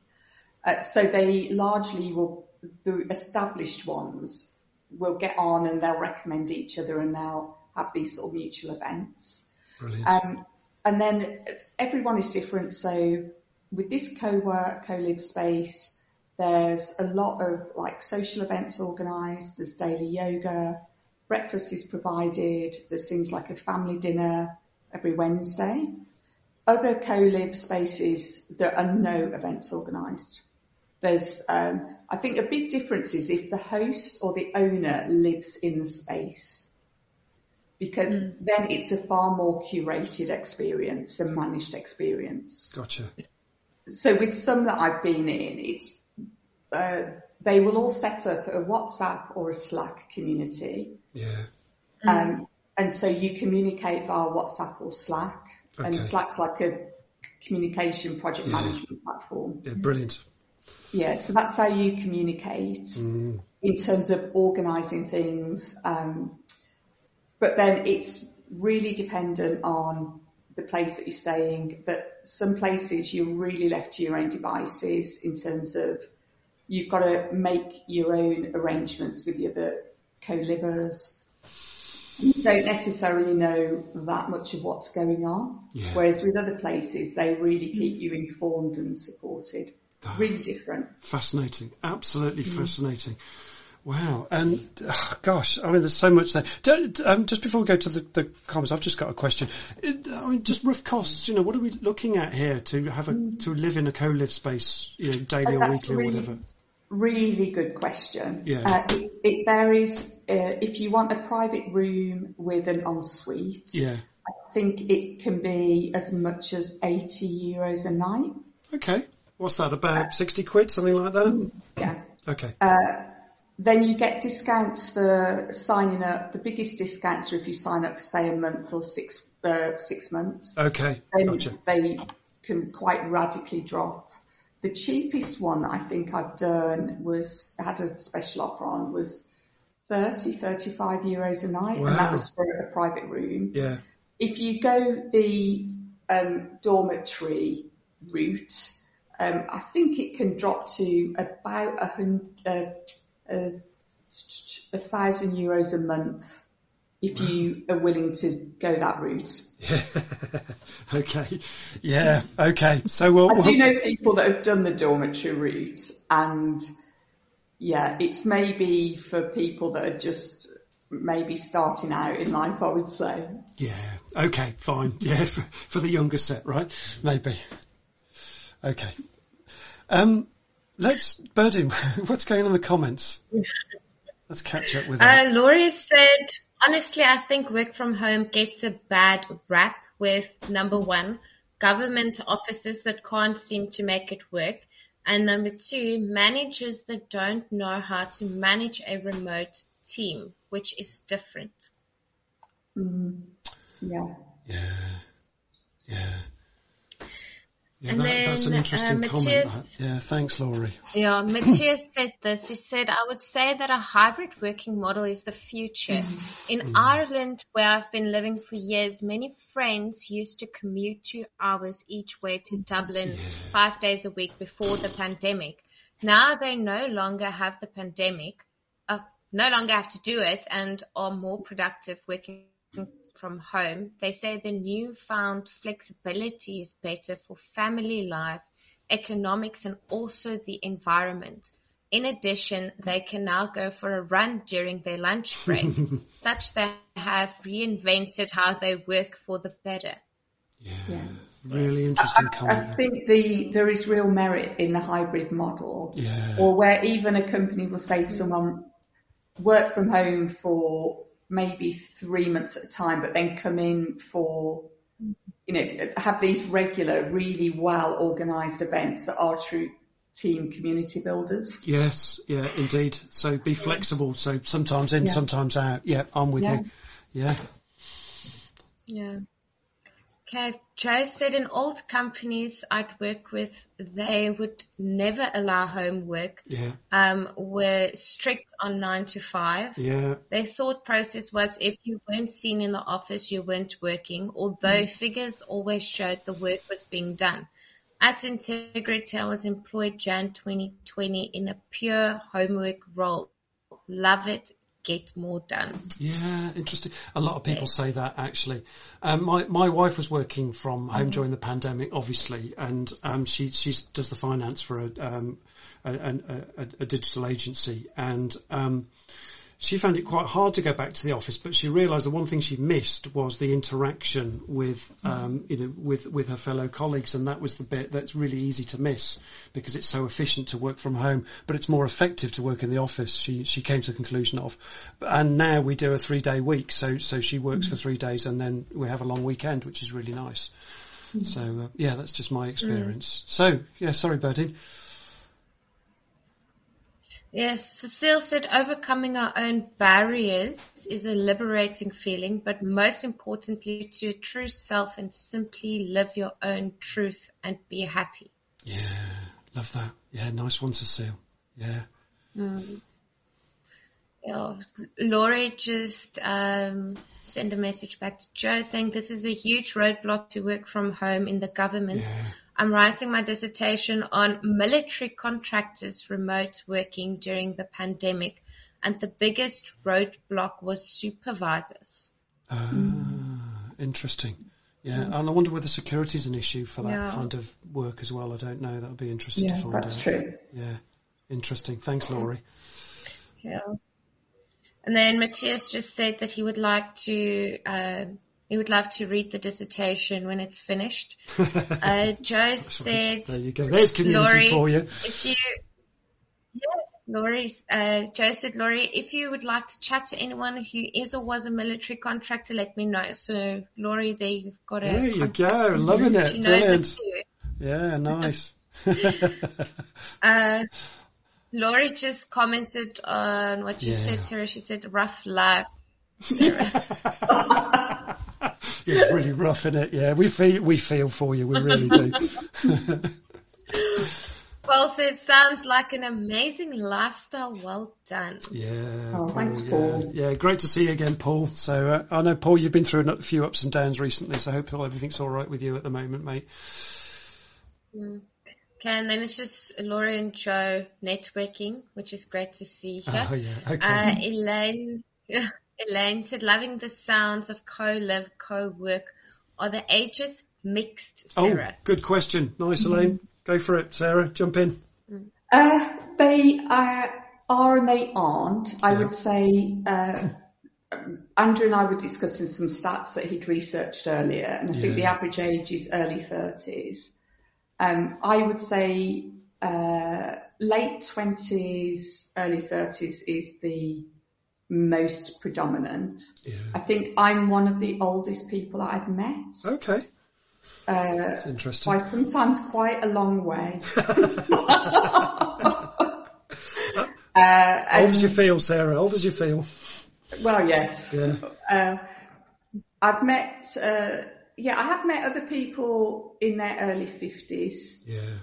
Uh, so they largely will, the established ones will get on and they'll recommend each other and they'll have these sort of mutual events. Brilliant. Um, and then everyone is different. So with this co-work, co-live space, There's a lot of like social events organised. There's daily yoga. Breakfast is provided. There's things like a family dinner every Wednesday. Other co-live spaces, there are no events organised. There's, um, I think a big difference is if the host or the owner lives in the space because mm. then it's a far more curated experience and managed experience. Gotcha. So with some that I've been in, it's they will all set up a WhatsApp or a Slack community. Yeah. Um, and so you communicate via WhatsApp or Slack, okay. and Slack's like a communication project yeah. management platform. Yeah, brilliant. Yeah, so that's how you communicate mm. in terms of organising things. Um, but then it's really dependent on the place that you're staying. But some places you're really left to your own devices in terms of you've got to make your own arrangements with the other co-livers. You don't necessarily know that much of what's going on. Yeah. Whereas with other places, they really keep you informed and supported. That, really different. Fascinating. Absolutely mm. fascinating. Wow. And oh, gosh, I mean, there's so much there. Um, just before we go to the, the, comments, I've just got a question. I mean, just rough costs. You know, what are we looking at here to have a mm. to live in a co-live space? You know, daily or weekly really, or whatever. Really good question. Yeah. Uh, it, it, varies. Uh, if you want a private room with an ensuite, yeah. I think it can be as much as 80 euros a night. Okay. What's that? About uh, 60 quid, something like that? Yeah. Okay. Uh, then you get discounts for signing up. The biggest discounts are if you sign up for say a month or six uh, six months. Okay, then gotcha. They can quite radically drop. The cheapest one that I think I've done was had a special offer on was 30, 35 euros a night, wow. and that was for a private room. Yeah. If you go the um, dormitory route, um, I think it can drop to about a hundred. Uh, a, a thousand euros a month if you are willing to go that route. Yeah. okay. Yeah. Okay. So we'll, I do know people that have done the dormitory route and yeah, it's maybe for people that are just maybe starting out in life, I would say. Yeah. Okay. Fine. Yeah. For, for the younger set, right? Maybe. Okay. Um, Let's, Birdie, what's going on in the comments? Let's catch up with that. Uh, Laurie said, honestly, I think work from home gets a bad rap with number one, government offices that can't seem to make it work. And number two, managers that don't know how to manage a remote team, which is different. Mm-hmm. Yeah. Yeah. Yeah. Yeah, and that, then, that's an interesting uh, comment. Yeah, thanks, Laurie. Yeah, Matthias said this. He said, I would say that a hybrid working model is the future. Mm. In mm. Ireland, where I've been living for years, many friends used to commute two hours each way to Dublin yeah. five days a week before the pandemic. Now they no longer have the pandemic, uh, no longer have to do it and are more productive working from home, they say the newfound flexibility is better for family life, economics, and also the environment. In addition, they can now go for a run during their lunch break, such that they have reinvented how they work for the better. Yeah. yeah. Really interesting I, comment. I think the there is real merit in the hybrid model, yeah. or where even a company will say to someone, work from home for maybe three months at a time, but then come in for, you know, have these regular, really well organised events that are true team community builders. Yes, yeah, indeed. So be flexible. So sometimes in, yeah. sometimes out. Yeah, I'm with yeah. you. Yeah. Yeah. Okay, Joe said in old companies I'd work with, they would never allow homework. Yeah. Um, were strict on nine to five. Yeah. Their thought process was if you weren't seen in the office, you weren't working, although mm. figures always showed the work was being done. At Integrity, I was employed Jan 2020 in a pure homework role. Love it. Get more done. Yeah, interesting. A lot of people yes. say that actually. Um, my my wife was working from home mm-hmm. during the pandemic, obviously, and um, she she does the finance for a um, a, a, a, digital agency, and um, she found it quite hard to go back to the office, but she realised the one thing she missed was the interaction with, um, you know, with with her fellow colleagues, and that was the bit that's really easy to miss because it's so efficient to work from home, but it's more effective to work in the office. She she came to the conclusion of, and now we do a three day week, so so she works mm-hmm. for three days and then we have a long weekend, which is really nice. Mm-hmm. So uh, yeah, that's just my experience. Mm. So yeah, sorry, Birdie. Yes, Cecile said overcoming our own barriers is a liberating feeling, but most importantly to a true self and simply live your own truth and be happy. Yeah, love that. Yeah, nice one, Cecile. Yeah. Mm. Yeah, Laurie just um, sent a message back to Joe saying this is a huge roadblock to work from home in the government. Yeah. I'm writing my dissertation on military contractors remote working during the pandemic, and the biggest roadblock was supervisors. Ah, interesting. Yeah, and I wonder whether security is an issue for that yeah. kind of work as well. I don't know. That would be interesting yeah, to find that's out. true. Yeah, interesting. Thanks, Laurie. Yeah. And then Matthias just said that he would like to uh, he would love to read the dissertation when it's finished. uh, Joe said, "There you go. There's community Laurie, for you." If you, yes, Laurie. Uh, Joe said, "Laurie, if you would like to chat to anyone who is or was a military contractor, let me know." So, Laurie, there you've got a. There you go. Loving it. She Brilliant. It yeah, nice. uh, Laurie just commented on what you yeah. said, Sarah. She said, "Rough life." yeah, it's really rough, isn't it? Yeah, we feel we feel for you. We really do. well it Sounds like an amazing lifestyle. Well done. Yeah. Oh, thanks, Paul. Yeah. yeah. great to see you again, Paul. So uh, I know, Paul, you've been through a few ups and downs recently. So I hope everything's all right with you at the moment, mate. Okay, and then it's just Laurie and Joe networking, which is great to see here. Oh, yeah. Okay. Uh, Elaine. Elaine said, loving the sounds of co-live, co-work. Are the ages mixed, oh, Sarah? Oh, good question. Nice, Elaine. Mm-hmm. Go for it, Sarah. Jump in. Uh, they uh, are and they aren't. I yeah. would say uh, Andrew and I were discussing some stats that he'd researched earlier, and I yeah. think the average age is early 30s. Um, I would say uh, late 20s, early 30s is the most predominant. Yeah. I think I'm one of the oldest people I've met. Okay. Uh, That's interesting. By sometimes quite a long way. uh, old as you feel, Sarah? How old as you feel? Well, yes. Yeah. Uh, I've met, uh, yeah, I have met other people in their early 50s. Yeah.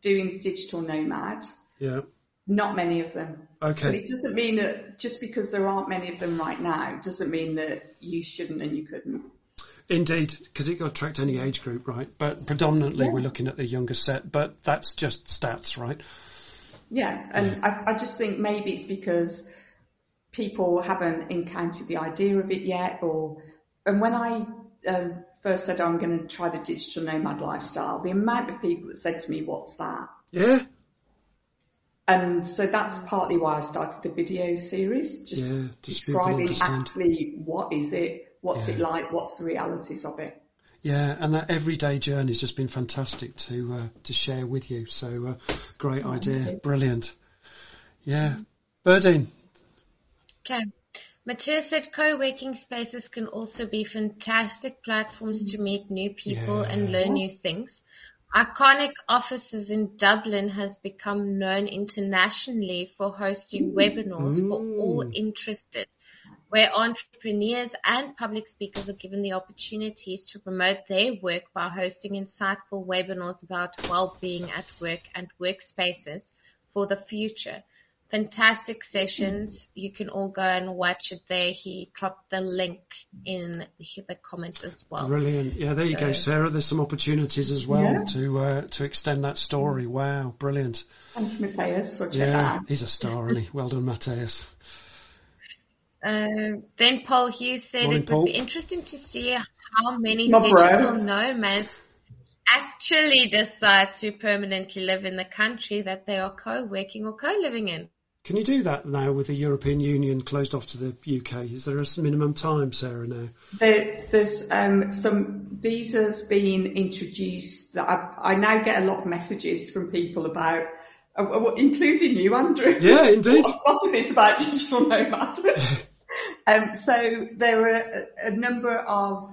Doing digital nomad. Yeah. Not many of them. Okay. But it doesn't mean that just because there aren't many of them right now doesn't mean that you shouldn't and you couldn't. Indeed, because it could attract any age group, right? But predominantly yeah. we're looking at the younger set, but that's just stats, right? Yeah, and yeah. I, I just think maybe it's because people haven't encountered the idea of it yet, or and when I um, first said oh, I'm going to try the digital nomad lifestyle, the amount of people that said to me, "What's that?" Yeah, and so that's partly why I started the video series, just yeah, describing actually what is it, what's yeah. it like, what's the realities of it. Yeah, and that everyday journey has just been fantastic to uh, to share with you. So uh, great oh, idea, brilliant. Yeah, Berdine. Okay. Matthias said co-working spaces can also be fantastic platforms to meet new people yeah. and learn new things. Iconic Offices in Dublin has become known internationally for hosting webinars for all interested, where entrepreneurs and public speakers are given the opportunities to promote their work by hosting insightful webinars about well-being at work and workspaces for the future fantastic sessions. You can all go and watch it there. He dropped the link in the comments as well. Brilliant. Yeah, there you so, go, Sarah. There's some opportunities as well yeah. to uh, to extend that story. Wow, brilliant. Thank you, Matthias. yeah, he's a star, isn't he? Well done, Matthias. Uh, then Paul Hughes said Morning, it Paul. would be interesting to see how many My bro. digital nomads actually decide to permanently live in the country that they are co-working or co-living in. Can you do that now with the European Union closed off to the UK? Is there a minimum time, Sarah, now? There, there's um, some visas being introduced that I, I now get a lot of messages from people about, uh, including you, Andrew. Yeah, indeed. What's, what's this about digital nomad? um, so there are a, a number of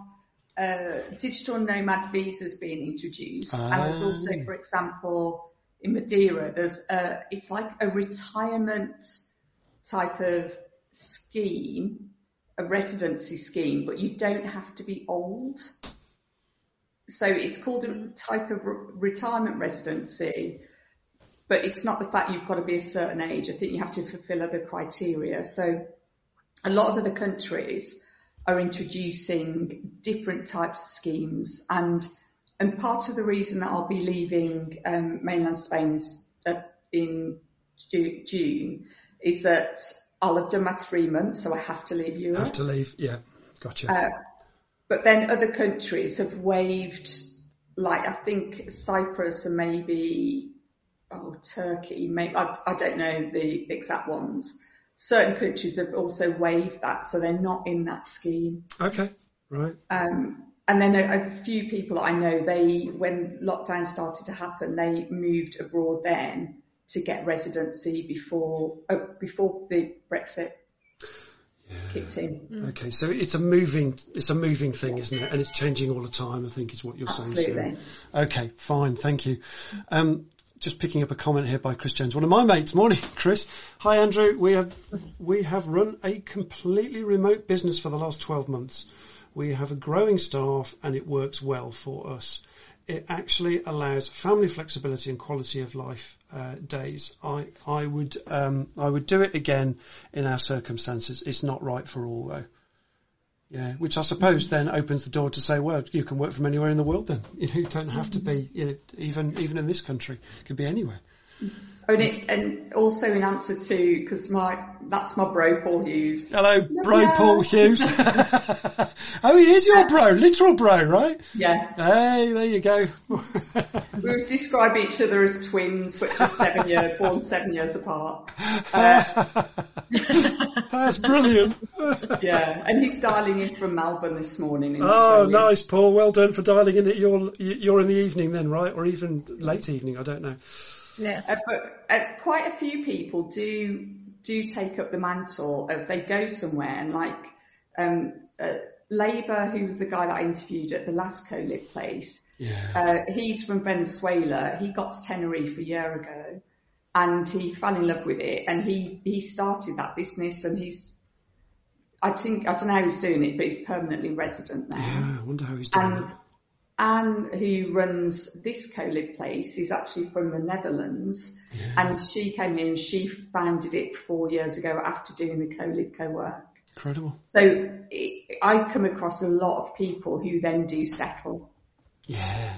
uh, digital nomad visas being introduced, and there's also, Ah. for example, in Madeira, there's a, it's like a retirement type of scheme, a residency scheme, but you don't have to be old. So it's called a type of re- retirement residency, but it's not the fact you've got to be a certain age. I think you have to fulfill other criteria. So a lot of other countries are introducing different types of schemes and and part of the reason that I'll be leaving um, mainland Spain is, uh, in Ju- June is that I'll have done my three months, so I have to leave Europe. Have to leave? Yeah, gotcha. Uh, but then other countries have waived, like I think Cyprus and maybe oh Turkey, maybe I, I don't know the exact ones. Certain countries have also waived that, so they're not in that scheme. okay, right. Um, and then a, a few people I know, they when lockdown started to happen, they moved abroad then to get residency before uh, before the Brexit kicked in. Okay, so it's a moving, it's a moving thing, isn't it? And it's changing all the time. I think is what you're saying. Sarah. Absolutely. Okay, fine, thank you. Um, just picking up a comment here by Chris Jones, one of my mates. Morning, Chris. Hi, Andrew. We have we have run a completely remote business for the last 12 months. We have a growing staff, and it works well for us. It actually allows family flexibility and quality of life uh, days. I I would um, I would do it again in our circumstances. It's not right for all though. Yeah, which I suppose then opens the door to say, well, you can work from anywhere in the world then. You know, you don't have to be, you know, even even in this country, it could be anywhere. Oh, and, it, and also in answer to because my that's my bro Paul Hughes. Hello, bro. Paul Hughes. oh, he is your bro, literal bro, right? Yeah, Hey, there you go. we describe each other as twins, which just seven years, born seven years apart. Uh, That's brilliant. yeah, and he's dialing in from Melbourne this morning. In Oh, Australia. nice, Paul. Well done for dialing in. At your, you're in the evening then, right? Or even late evening, I don't know. Yes. Uh, but uh, quite a few people do do take up the mantle of they go somewhere and like um, uh, Labour, who was the guy that I interviewed at the last co-live place. Yeah. Uh, he's from Venezuela. He got to Tenerife a year ago, and he fell in love with it. And he he started that business, and he's I think I don't know how he's doing it, but he's permanently resident now. yeah, I wonder how he's doing And that. Anne, who runs this co-live place, is actually from the Netherlands, and she came in. She founded it four years ago after doing the co-live co-work. Incredible. So it, I come across a lot of people who then do settle. Yeah.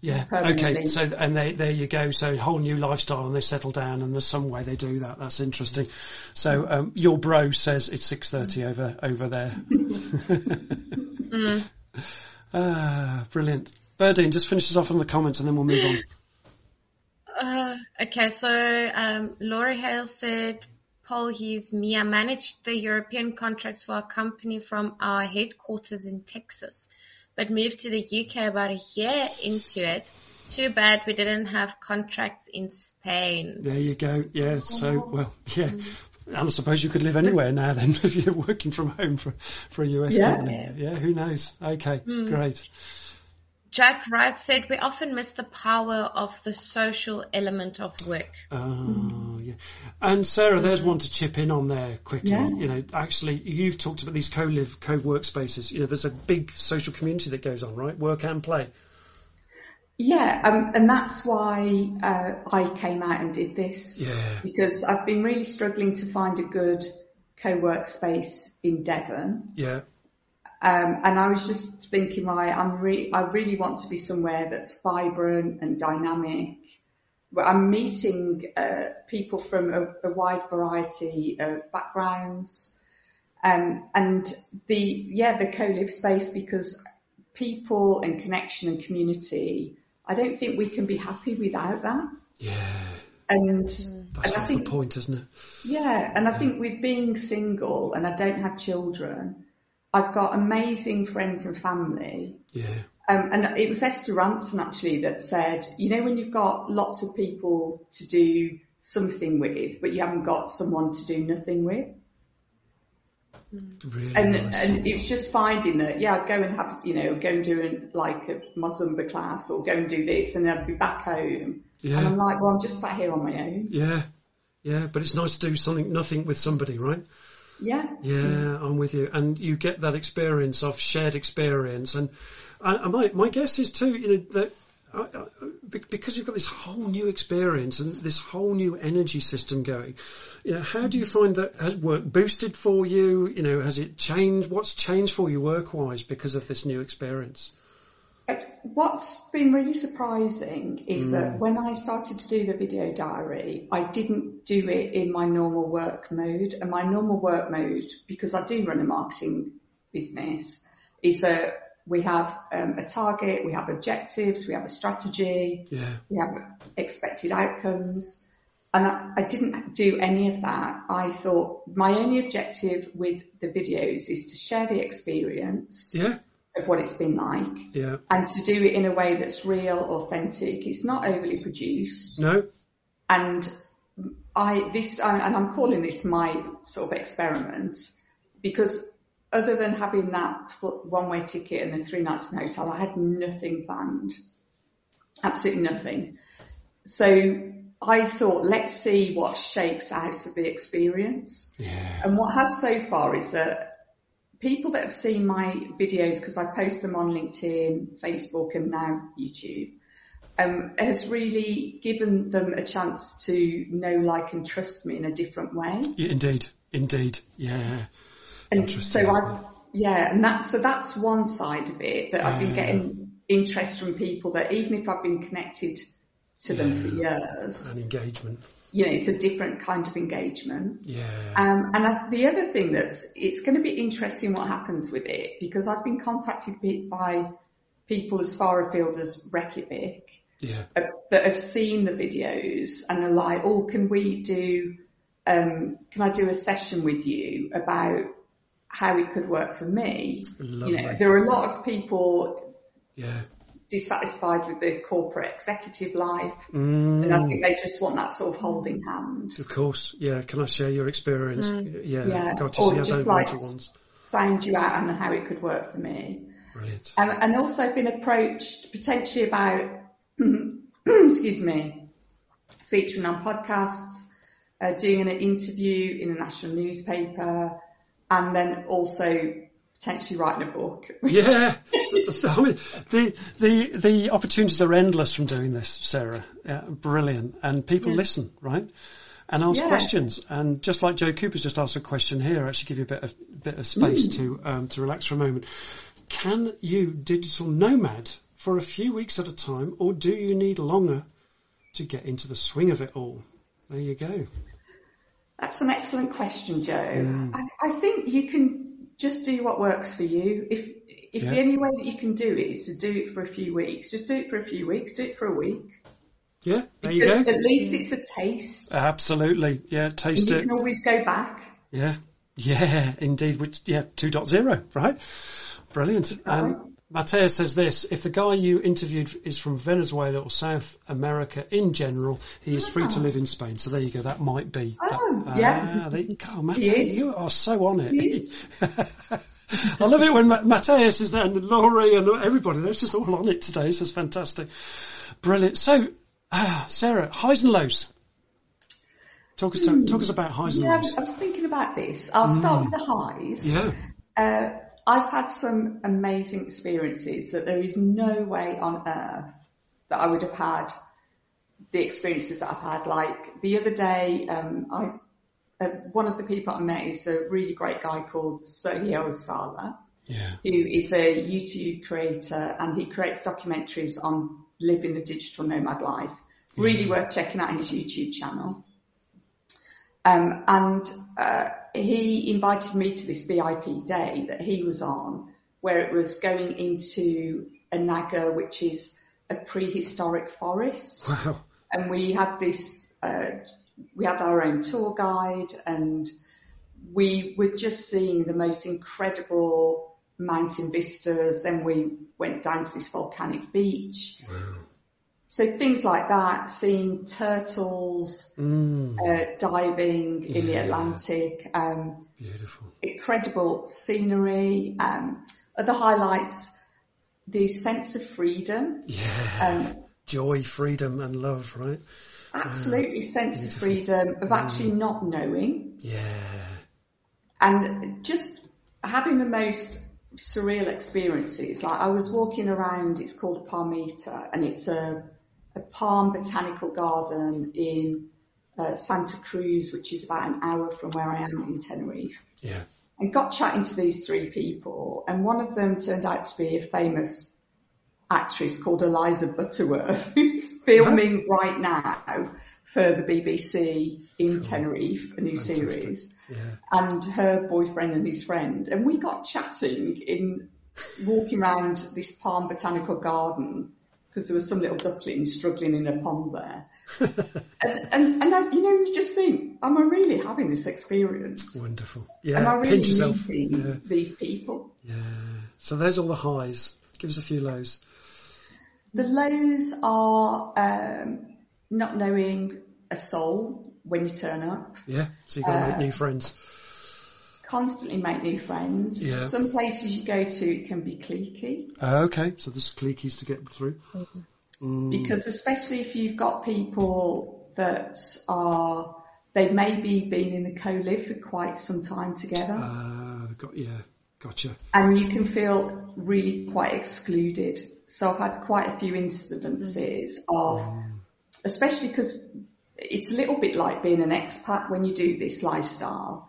Yeah. Okay. So, and they, there you go. So, whole new lifestyle, and they settle down, and there's some way they do that. That's interesting. So, um, your bro says it's six thirty over over there. Ah, brilliant. Berdine, just finish us off on the comments, and then we'll move on. Uh, okay, so um, Laura Hale said, Paul Hughes, me, I managed the European contracts for our company from our headquarters in Texas, but moved to the UK about a year into it. Too bad we didn't have contracts in Spain. There you go. Yeah. So, well, yeah. And I suppose you could live anywhere now then if you're working from home for, for a US Yeah. company. Yeah, who knows? Okay, hmm. great. Jack Wright said, we often miss the power of the social element of work. Oh, yeah. And Sarah, there's hmm. one to chip in on there quickly. Yeah. You know, actually, you've talked about these co-live, co-workspaces. You know, there's a big social community that goes on, right? Work and play. Yeah, um, and that's why uh, I came out and did this. Yeah. Because I've been really struggling to find a good co-work space in Devon. Yeah. Um, and I was just thinking, right, I'm re- I really want to be somewhere that's vibrant and dynamic. Where I'm meeting uh, people from a, a wide variety of backgrounds. Um, and the, yeah, the co-live space because people and connection and community, I don't think we can be happy without that. Yeah. And, That's and I think, the point, isn't it? yeah, and I think with being single and I don't have children, I've got amazing friends and family. Yeah. Um, and it was Esther Rantzen actually that said, you know, when you've got lots of people to do something with, but you haven't got someone to do nothing with. Really And, nice. and it's just finding that, yeah, I'd go and have, you know, go and do an, like a Mazumba class or go and do this and I'd be back home. Yeah. And I'm like, well, I'm just sat here on my own. Yeah. Yeah. But it's nice to do something, nothing with somebody, right? Yeah. Yeah, I'm with you. And you get that experience of shared experience. And, and my, my guess is too, you know, that I, I, because you've got this whole new experience and this whole new energy system going, you know, how do you find that has work boosted for you? You know, has it changed? What's changed for you work wise because of this new experience? What's been really surprising is Mm. that when I started to do the video diary, I didn't do it in my normal work mode. And my normal work mode, because I do run a marketing business, is that we have um, a target, we have objectives, we have a strategy, Yeah. we have expected outcomes. And I, I didn't do any of that. I thought my only objective with the videos is to share the experience Yeah. of what it's been like Yeah. and to do it in a way that's real, authentic. It's not overly produced. No. And I, this, and I'm calling this my sort of experiment because other than having that one way ticket and the three nights in the hotel, I had nothing planned. Absolutely nothing. So I thought, let's see what shakes out of the experience. Yeah. And what has so far is that people that have seen my videos, because I post them on LinkedIn, Facebook, and now YouTube, um, has really given them a chance to know, like, and trust me in a different way. yeah indeed. Indeed. Yeah. And Interesting, so I, yeah, and that so that's one side of it that I've been Yeah. getting interest from people that even if I've been connected to them for years, An engagement. you know, it's a different kind of engagement. Yeah. Um, and I, the other thing that's, it's going to be interesting what happens with it because I've been contacted by- by people as far afield as Reykjavik yeah. uh, that have seen the videos and are like, oh, can we do, um, can I do a session with you about how it could work for me? Lovely. You know, there are a lot of people yeah. dissatisfied with the corporate executive life Mm. and I think they just want that sort of holding hand. Of course, yeah. Can I share your experience? Yeah, Mm. Yeah. got to Or see just those like- ones. Sound you out on how it could work for me. Brilliant. Um, and also I've been approached potentially about, excuse me, featuring on podcasts, uh, doing an interview in a national newspaper, and then also potentially writing a book. Yeah, I mean, the the the opportunities are endless from doing this, Sarah. Yeah, brilliant, and people listen, right? And ask Yeah. questions, and just like Joe Cooper's just asked a question here, I actually give you a bit of bit of space to um, to relax for a moment. Can you digital nomad for a few weeks at a time, or do you need longer to get into the swing of it all? There you go. That's an excellent question, Joe. I, I think you can just do what works for you. If if Yeah. the only way that you can do it is to do it for a few weeks, just do it for a few weeks. Do it for a week. Yeah, there you Because go. at least it's a taste. Absolutely, yeah. Taste you it. can always go back. Yeah, yeah, indeed. Which yeah, 2.0, right? Brilliant. Um, Matteo says this: If the guy you interviewed is from Venezuela or South America in general, he is free to live in Spain. So there you go. That might be. Oh, that, yeah. Ah, there you go, Matteo. is. You are so on it. I love it when Ma- Matthias is there and Laurie and everybody. They're just all on it today. This is fantastic. Brilliant. So, ah, Sarah, highs and lows. Talk us to, talk us about highs and Yeah, lows. I was thinking about this. I'll start with the highs. Yeah. Uh, I've had some amazing experiences that there is no way on earth that I would have had the experiences that I've had. Like the other day, um, I, uh, one of the people I met is a really great guy called Sergio Sala, Yeah. who is a YouTube creator and he creates documentaries on living the digital nomad life. Really worth checking out his YouTube channel. Um, and uh, he invited me to this VIP day that he was on, where it was going into Anaga, which is a prehistoric forest. Wow. And we had this, uh, we had our own tour guide and we were just seeing the most incredible mountain vistas. Then we went down to this volcanic beach. Wow. So things like that, seeing turtles, Mm, uh, diving in the Atlantic, um, beautiful. incredible scenery. Um, other highlights, the sense of freedom. Yeah. Um, Joy, freedom and love, right? absolutely sense of freedom of actually not knowing Yeah. and just having the most surreal experiences. Like I was walking around, it's called Palmetum and it's a, a palm botanical garden in uh, Santa Cruz, which is about an hour from where I am in Tenerife. Yeah. and got chatting to these three people, and one of them turned out to be a famous actress called Eliza Butterworth, who's filming right now for the BBC in Tenerife, a new Fantastic. series, Yeah. and her boyfriend and his friend, and we got chatting in walking around this Palm Botanical Garden because there was some little duckling struggling in a pond there. and and, and I, you know, you just think, am I really having this experience? Wonderful. Am I Yeah. really Pinch yourself. meeting Yeah. these people? Yeah. So there's all the highs. Give us a few lows. The lows are um, not knowing a soul when you turn up, Yeah. So you've got to Uh, make new friends. Constantly make new friends. Yeah. Some places you go to it can be cliquey Uh, okay. So there's cliqueys to get through. Mm, because especially if you've got people that are they've maybe been in the co-live for quite some time together uh, got, yeah. Gotcha. and you can feel really quite excluded. So I've had quite a few incidences of, especially because it's a little bit like being an expat when you do this lifestyle,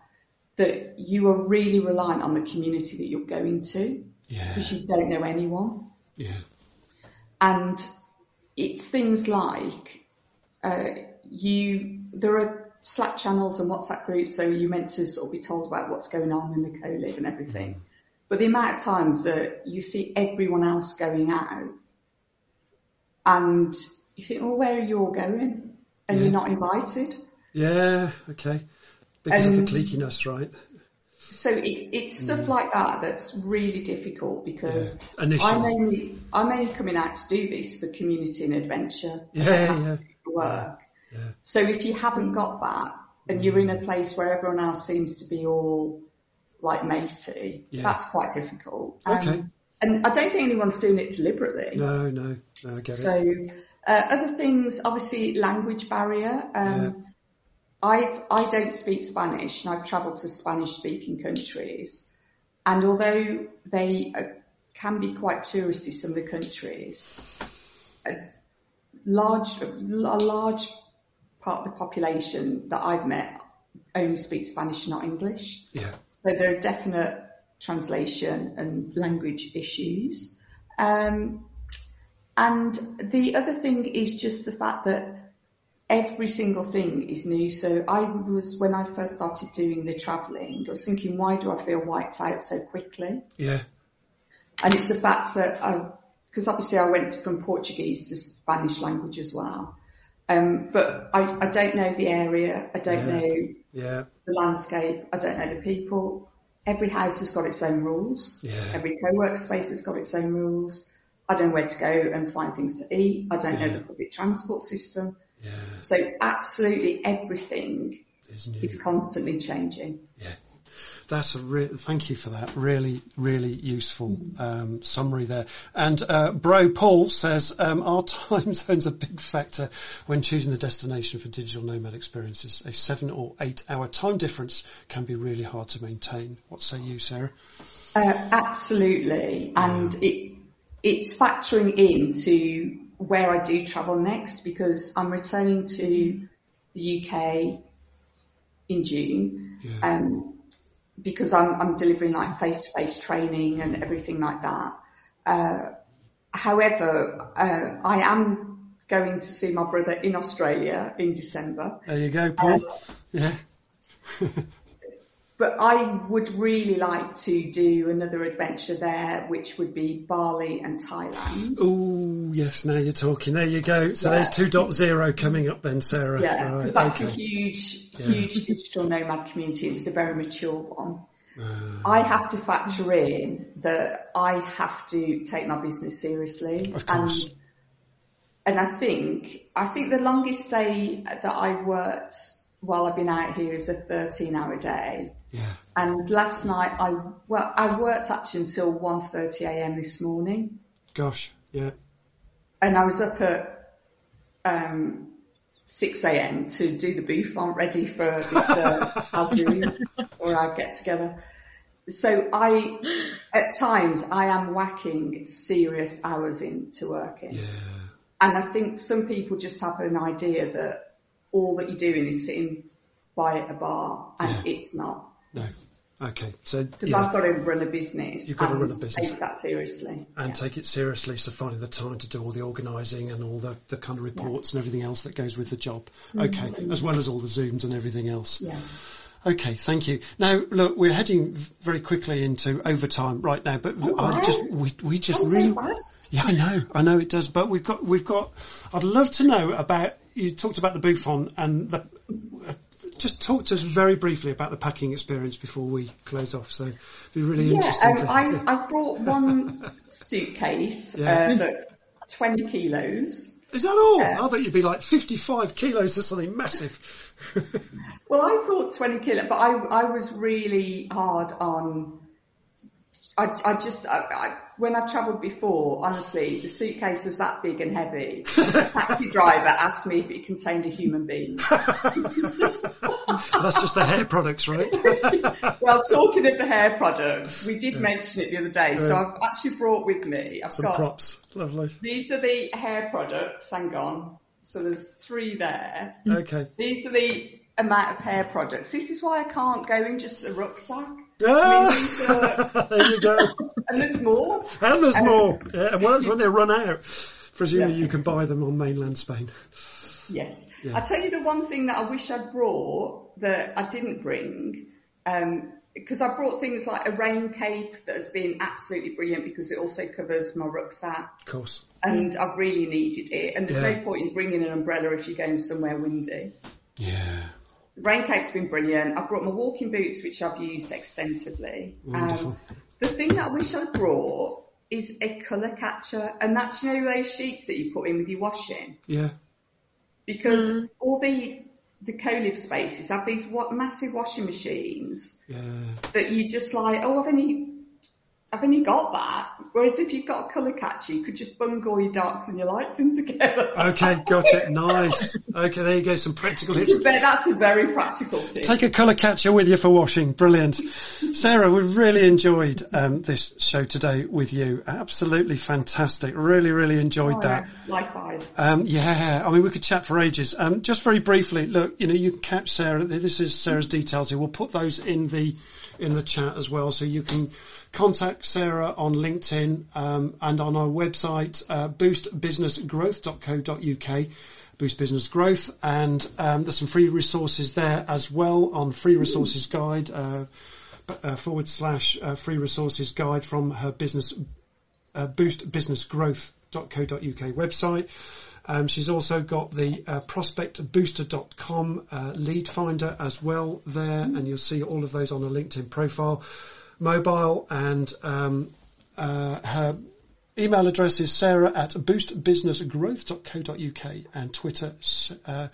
that you are really reliant on the community that you're going to Yeah. because you don't know anyone. Yeah. And it's things like, uh, you, there are Slack channels and WhatsApp groups, so you're meant to sort of be told about what's going on in the co-live and everything. But the amount of times that you see everyone else going out and you think, well, where are you all going? And Yeah. you're not invited. Yeah. Okay. Because of the cliquiness, right? So it, it's stuff like that that's really difficult because Mm. Yeah. I'm only, I'm only coming out to do this for community and adventure. Yeah, don't yeah. to do the work. Yeah. So if you haven't got that and you're in a place where everyone else seems to be all like matey, Yeah. that's quite difficult. Okay. And I don't think anyone's doing it deliberately. No, no. No, I get it. So uh, other things, obviously language barrier. Um, I I don't speak Spanish, and I've travelled to Spanish-speaking countries, and although they uh, can be quite touristy, some of the countries, a large a large part of the population that I've met only speak Spanish, not English. Yeah. So there are definite translation and language issues. Um, and the other thing is just the fact that every single thing is new. So I was, when I first started doing the travelling, I was thinking, why do I feel wiped out so quickly? Yeah. And it's the fact that I, because obviously I went from Portuguese to Spanish language as well. Um, but I, I don't know the area. I don't Yeah. know Yeah. the landscape. I don't know the people. Every house has got its own rules. Yeah. Every co-work space has got its own rules. I don't know where to go and find things to eat. I don't know the public transport system. Yeah. So absolutely everything is constantly changing. Yeah. That's a re- thank you for that. Really, really useful um, summary there. And uh, Bro Paul says um, our time zone's a big factor when choosing the destination for digital nomad experiences. A seven or eight hour time difference can be really hard to maintain. What say you, Sarah? Uh, absolutely. And it, it's factoring into where I do travel next because I'm returning to the UK in June. Yeah. um, because I'm, I'm delivering like face-to-face training and everything like that. Uh, however, uh, I am going to see my brother in Australia in December. There you go, Paul. Yeah. but I would really like to do another adventure there, which would be Bali and Thailand. Oh, yes, now you're talking. There you go. So Yeah. there's 2.0 coming up then, Sarah. Yeah, Right, because that's a okay. huge, Yeah. huge digital nomad community. It's a very mature one. Uh, I have to factor in that I have to take my business seriously. Of course. And, and I think, I think the longest day that I worked while I've been out here is a 13 hour day. yeah. And last night I, well, I worked actually until 1.30am this morning. Gosh, yeah. and I was up at um, 6 a.m. to do the booth on ready for this uh, Zoom or our get together. So I, at times, I am whacking serious hours into working. Yeah. And I think some people just have an idea that all that you're doing is sitting by a bar and Yeah. it's not. No. Okay. So, Because yeah. I've got to run a business. You've got to run a business. Take that seriously. and Yeah. take it seriously. So finding the time to do all the organising and all the, the kind of reports and everything else that goes with the job. Mm-hmm. Okay, as well as all the zooms and everything else. yeah. Okay, thank you. Now, look, we're heading very quickly into overtime right now, but Oh, I wow. just we we just That's really so yeah, I know, I know it does, but we've got we've got. I'd love to know about you talked about the Buffon and the. uh, Just talk to us very briefly about the packing experience before we close off. So, it'd be really Yeah, interesting um, to. I, I brought one suitcase Yeah. uh, that's 20 kilos. Is that all? Yeah. I thought you'd be like 55 kilos or something massive. Well, I thought 20 kilo, but I, I was really hard on. I, I just, I, I, when I've travelled before, honestly, the suitcase was that big and heavy. The taxi driver asked me if it contained a human being. That's just the hair products, right? Well, talking of the hair products, we did mention it the other day, so I've actually brought with me, I've Some got props. Lovely. These are the hair products, hang on. So there's three there. Okay. These are the amount of hair products. This is why I can't go in just a rucksack. Ah! there you go. And there's more. And there's Um, more. Yeah, and once when they run out, presumably Yeah. you can buy them on mainland Spain. Yes. Yeah. I'll tell you the one thing that I wish I'd brought that I didn't bring, um, because I brought things like a rain cape that has been absolutely brilliant because it also covers my rucksack Of course. and I've really needed it. And there's Yeah. no point in bringing an umbrella if you're going somewhere windy. Yeah. The raincape's been brilliant. I've brought my walking boots, which I've used extensively. Wonderful. Um, the thing that I wish I'd brought is a colour catcher, and that's you know those sheets that you put in with your washing, Yeah. because all the the co-live spaces have these what massive washing machines Yeah. that you just like, oh, I've only I've you got that. Whereas if you've got a colour catcher, you could just bungle your darks and your lights in together. Okay, got it. Nice. Okay, there you go. Some practical tips. That's a very practical tip. Take a colour catcher with you for washing. Brilliant. Sarah, we've really enjoyed um, this show today with you. Absolutely fantastic. Really, really enjoyed Oh, that. Likewise. Um, yeah, I mean, we could chat for ages. Um, just very briefly, look, you know, you can catch Sarah. This is Sarah's details here. We'll put those in the in the chat as well, so you can contact Sarah on LinkedIn um, and on our website, uh, boostbusinessgrowth.co.uk. Boost Business Growth, and um, there's some free resources there as well on Free Resources Guide uh, uh, forward slash uh, Free Resources Guide from her business uh, boostbusinessgrowth.co.uk website. Um, she's also got the uh, prospectbooster.com uh, lead finder as well there, and you'll see all of those on her LinkedIn profile, mobile, and um, uh, her email address is sarah at boostbusinessgrowth.co.uk and Twitter, uh,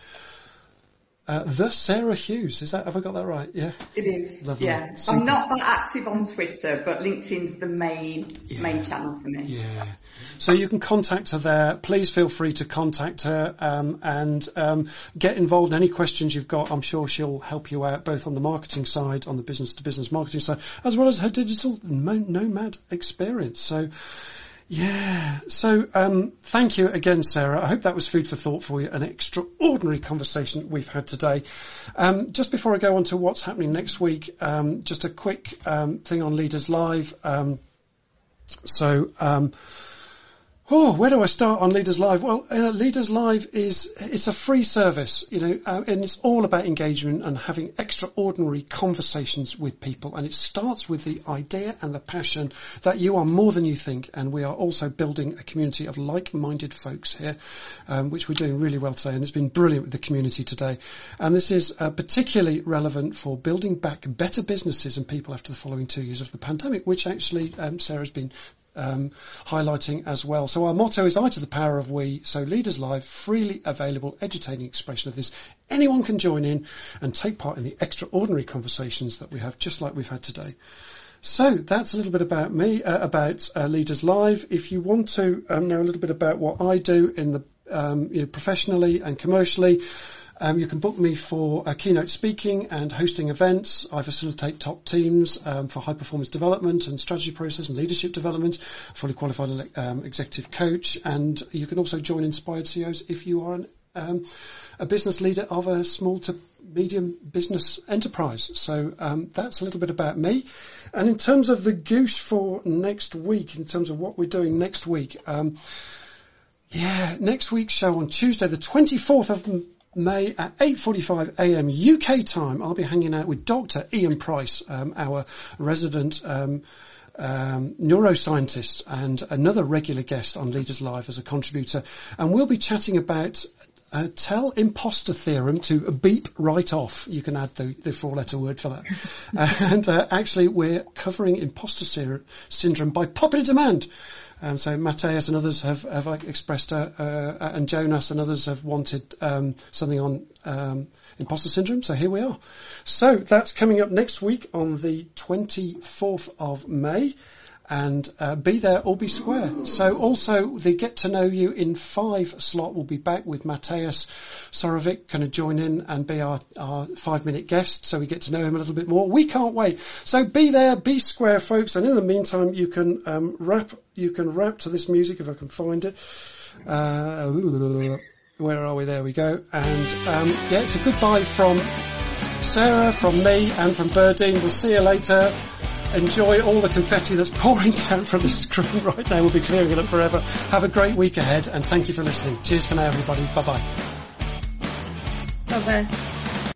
uh, the Sarah Hughes. Is that have I got that right? Yeah. It is. Lovely. Yeah. Super. I'm not that active on Twitter, but LinkedIn's the main Yeah. main channel for me. Yeah. So you can contact her there. Please feel free to contact her um, and um, get involved. in Any questions you've got, I'm sure she'll help you out both on the marketing side, on the business to business marketing side, as well as her digital nomad experience. So. Yeah. So, um, thank you again, Sarah. I hope that was food for thought for you. An extraordinary conversation we've had today. Um, just before I go on to what's happening next week, um, just a quick um, thing on Leaders Live. Um, so, um, Oh, where do I start on Leaders Live? Well, uh, Leaders Live is, it's a free service, you know, uh, and it's all about engagement and having extraordinary conversations with people. And it starts with the idea and the passion that you are more than you think. And we are also building a community of like-minded folks here, um, which we're doing really well today. And it's been brilliant with the community today. And this is uh, particularly relevant for building back better businesses and people after the following two years of the pandemic, which actually um, Sarah's been um, highlighting as well. So our motto is I to the power of we. So Leaders Live, freely available, edutainment expression of this. Anyone can join in and take part in the extraordinary conversations that we have, just like we've had today. So that's a little bit about me, uh, about uh, Leaders Live. If you want to um, know a little bit about what I do in the um, you know, professionally and commercially, um, you can book me for uh, keynote speaking and hosting events. I facilitate top teams um, for high performance development and strategy process and leadership development, fully qualified um, executive coach. And you can also join Inspired CEOs if you are an, um, a business leader of a small to medium business enterprise. So um, that's a little bit about me. And in terms of the goose for next week, in terms of what we're doing next week, um, yeah, next week's show on Tuesday, the 24th of May at 8:45 a.m. UK time. I'll be hanging out with Dr. Ian Price, um, our resident um, um, neuroscientist, and another regular guest on Leaders Live as a contributor, and we'll be chatting about. Uh, tell imposter theorem to beep right off. You can add the, the four-letter word for that. and uh, actually, we're covering imposter syndrome by popular demand. Um, so Matthias and others have, have expressed, uh, uh, and Jonas and others have wanted um, something on um, imposter syndrome. So here we are. So that's coming up next week on the 24th of May and uh, be there or be square. So also the get to know you in five slot will be back with Mateus Sorovic going to join in and be our, our five minute guest so we get to know him a little bit more. We can't wait. So be there, be square folks and in the meantime you can um, rap, you can rap to this music if I can find it. Uh, where are we? There we go. And um, yeah, it's a goodbye from Sarah, from me and from Berdine. We'll see you later enjoy all the confetti that's pouring down from the screen right now. We'll be clearing it up forever. Have a great week ahead and thank you for listening. Cheers for now everybody. Bye bye. Bye bye.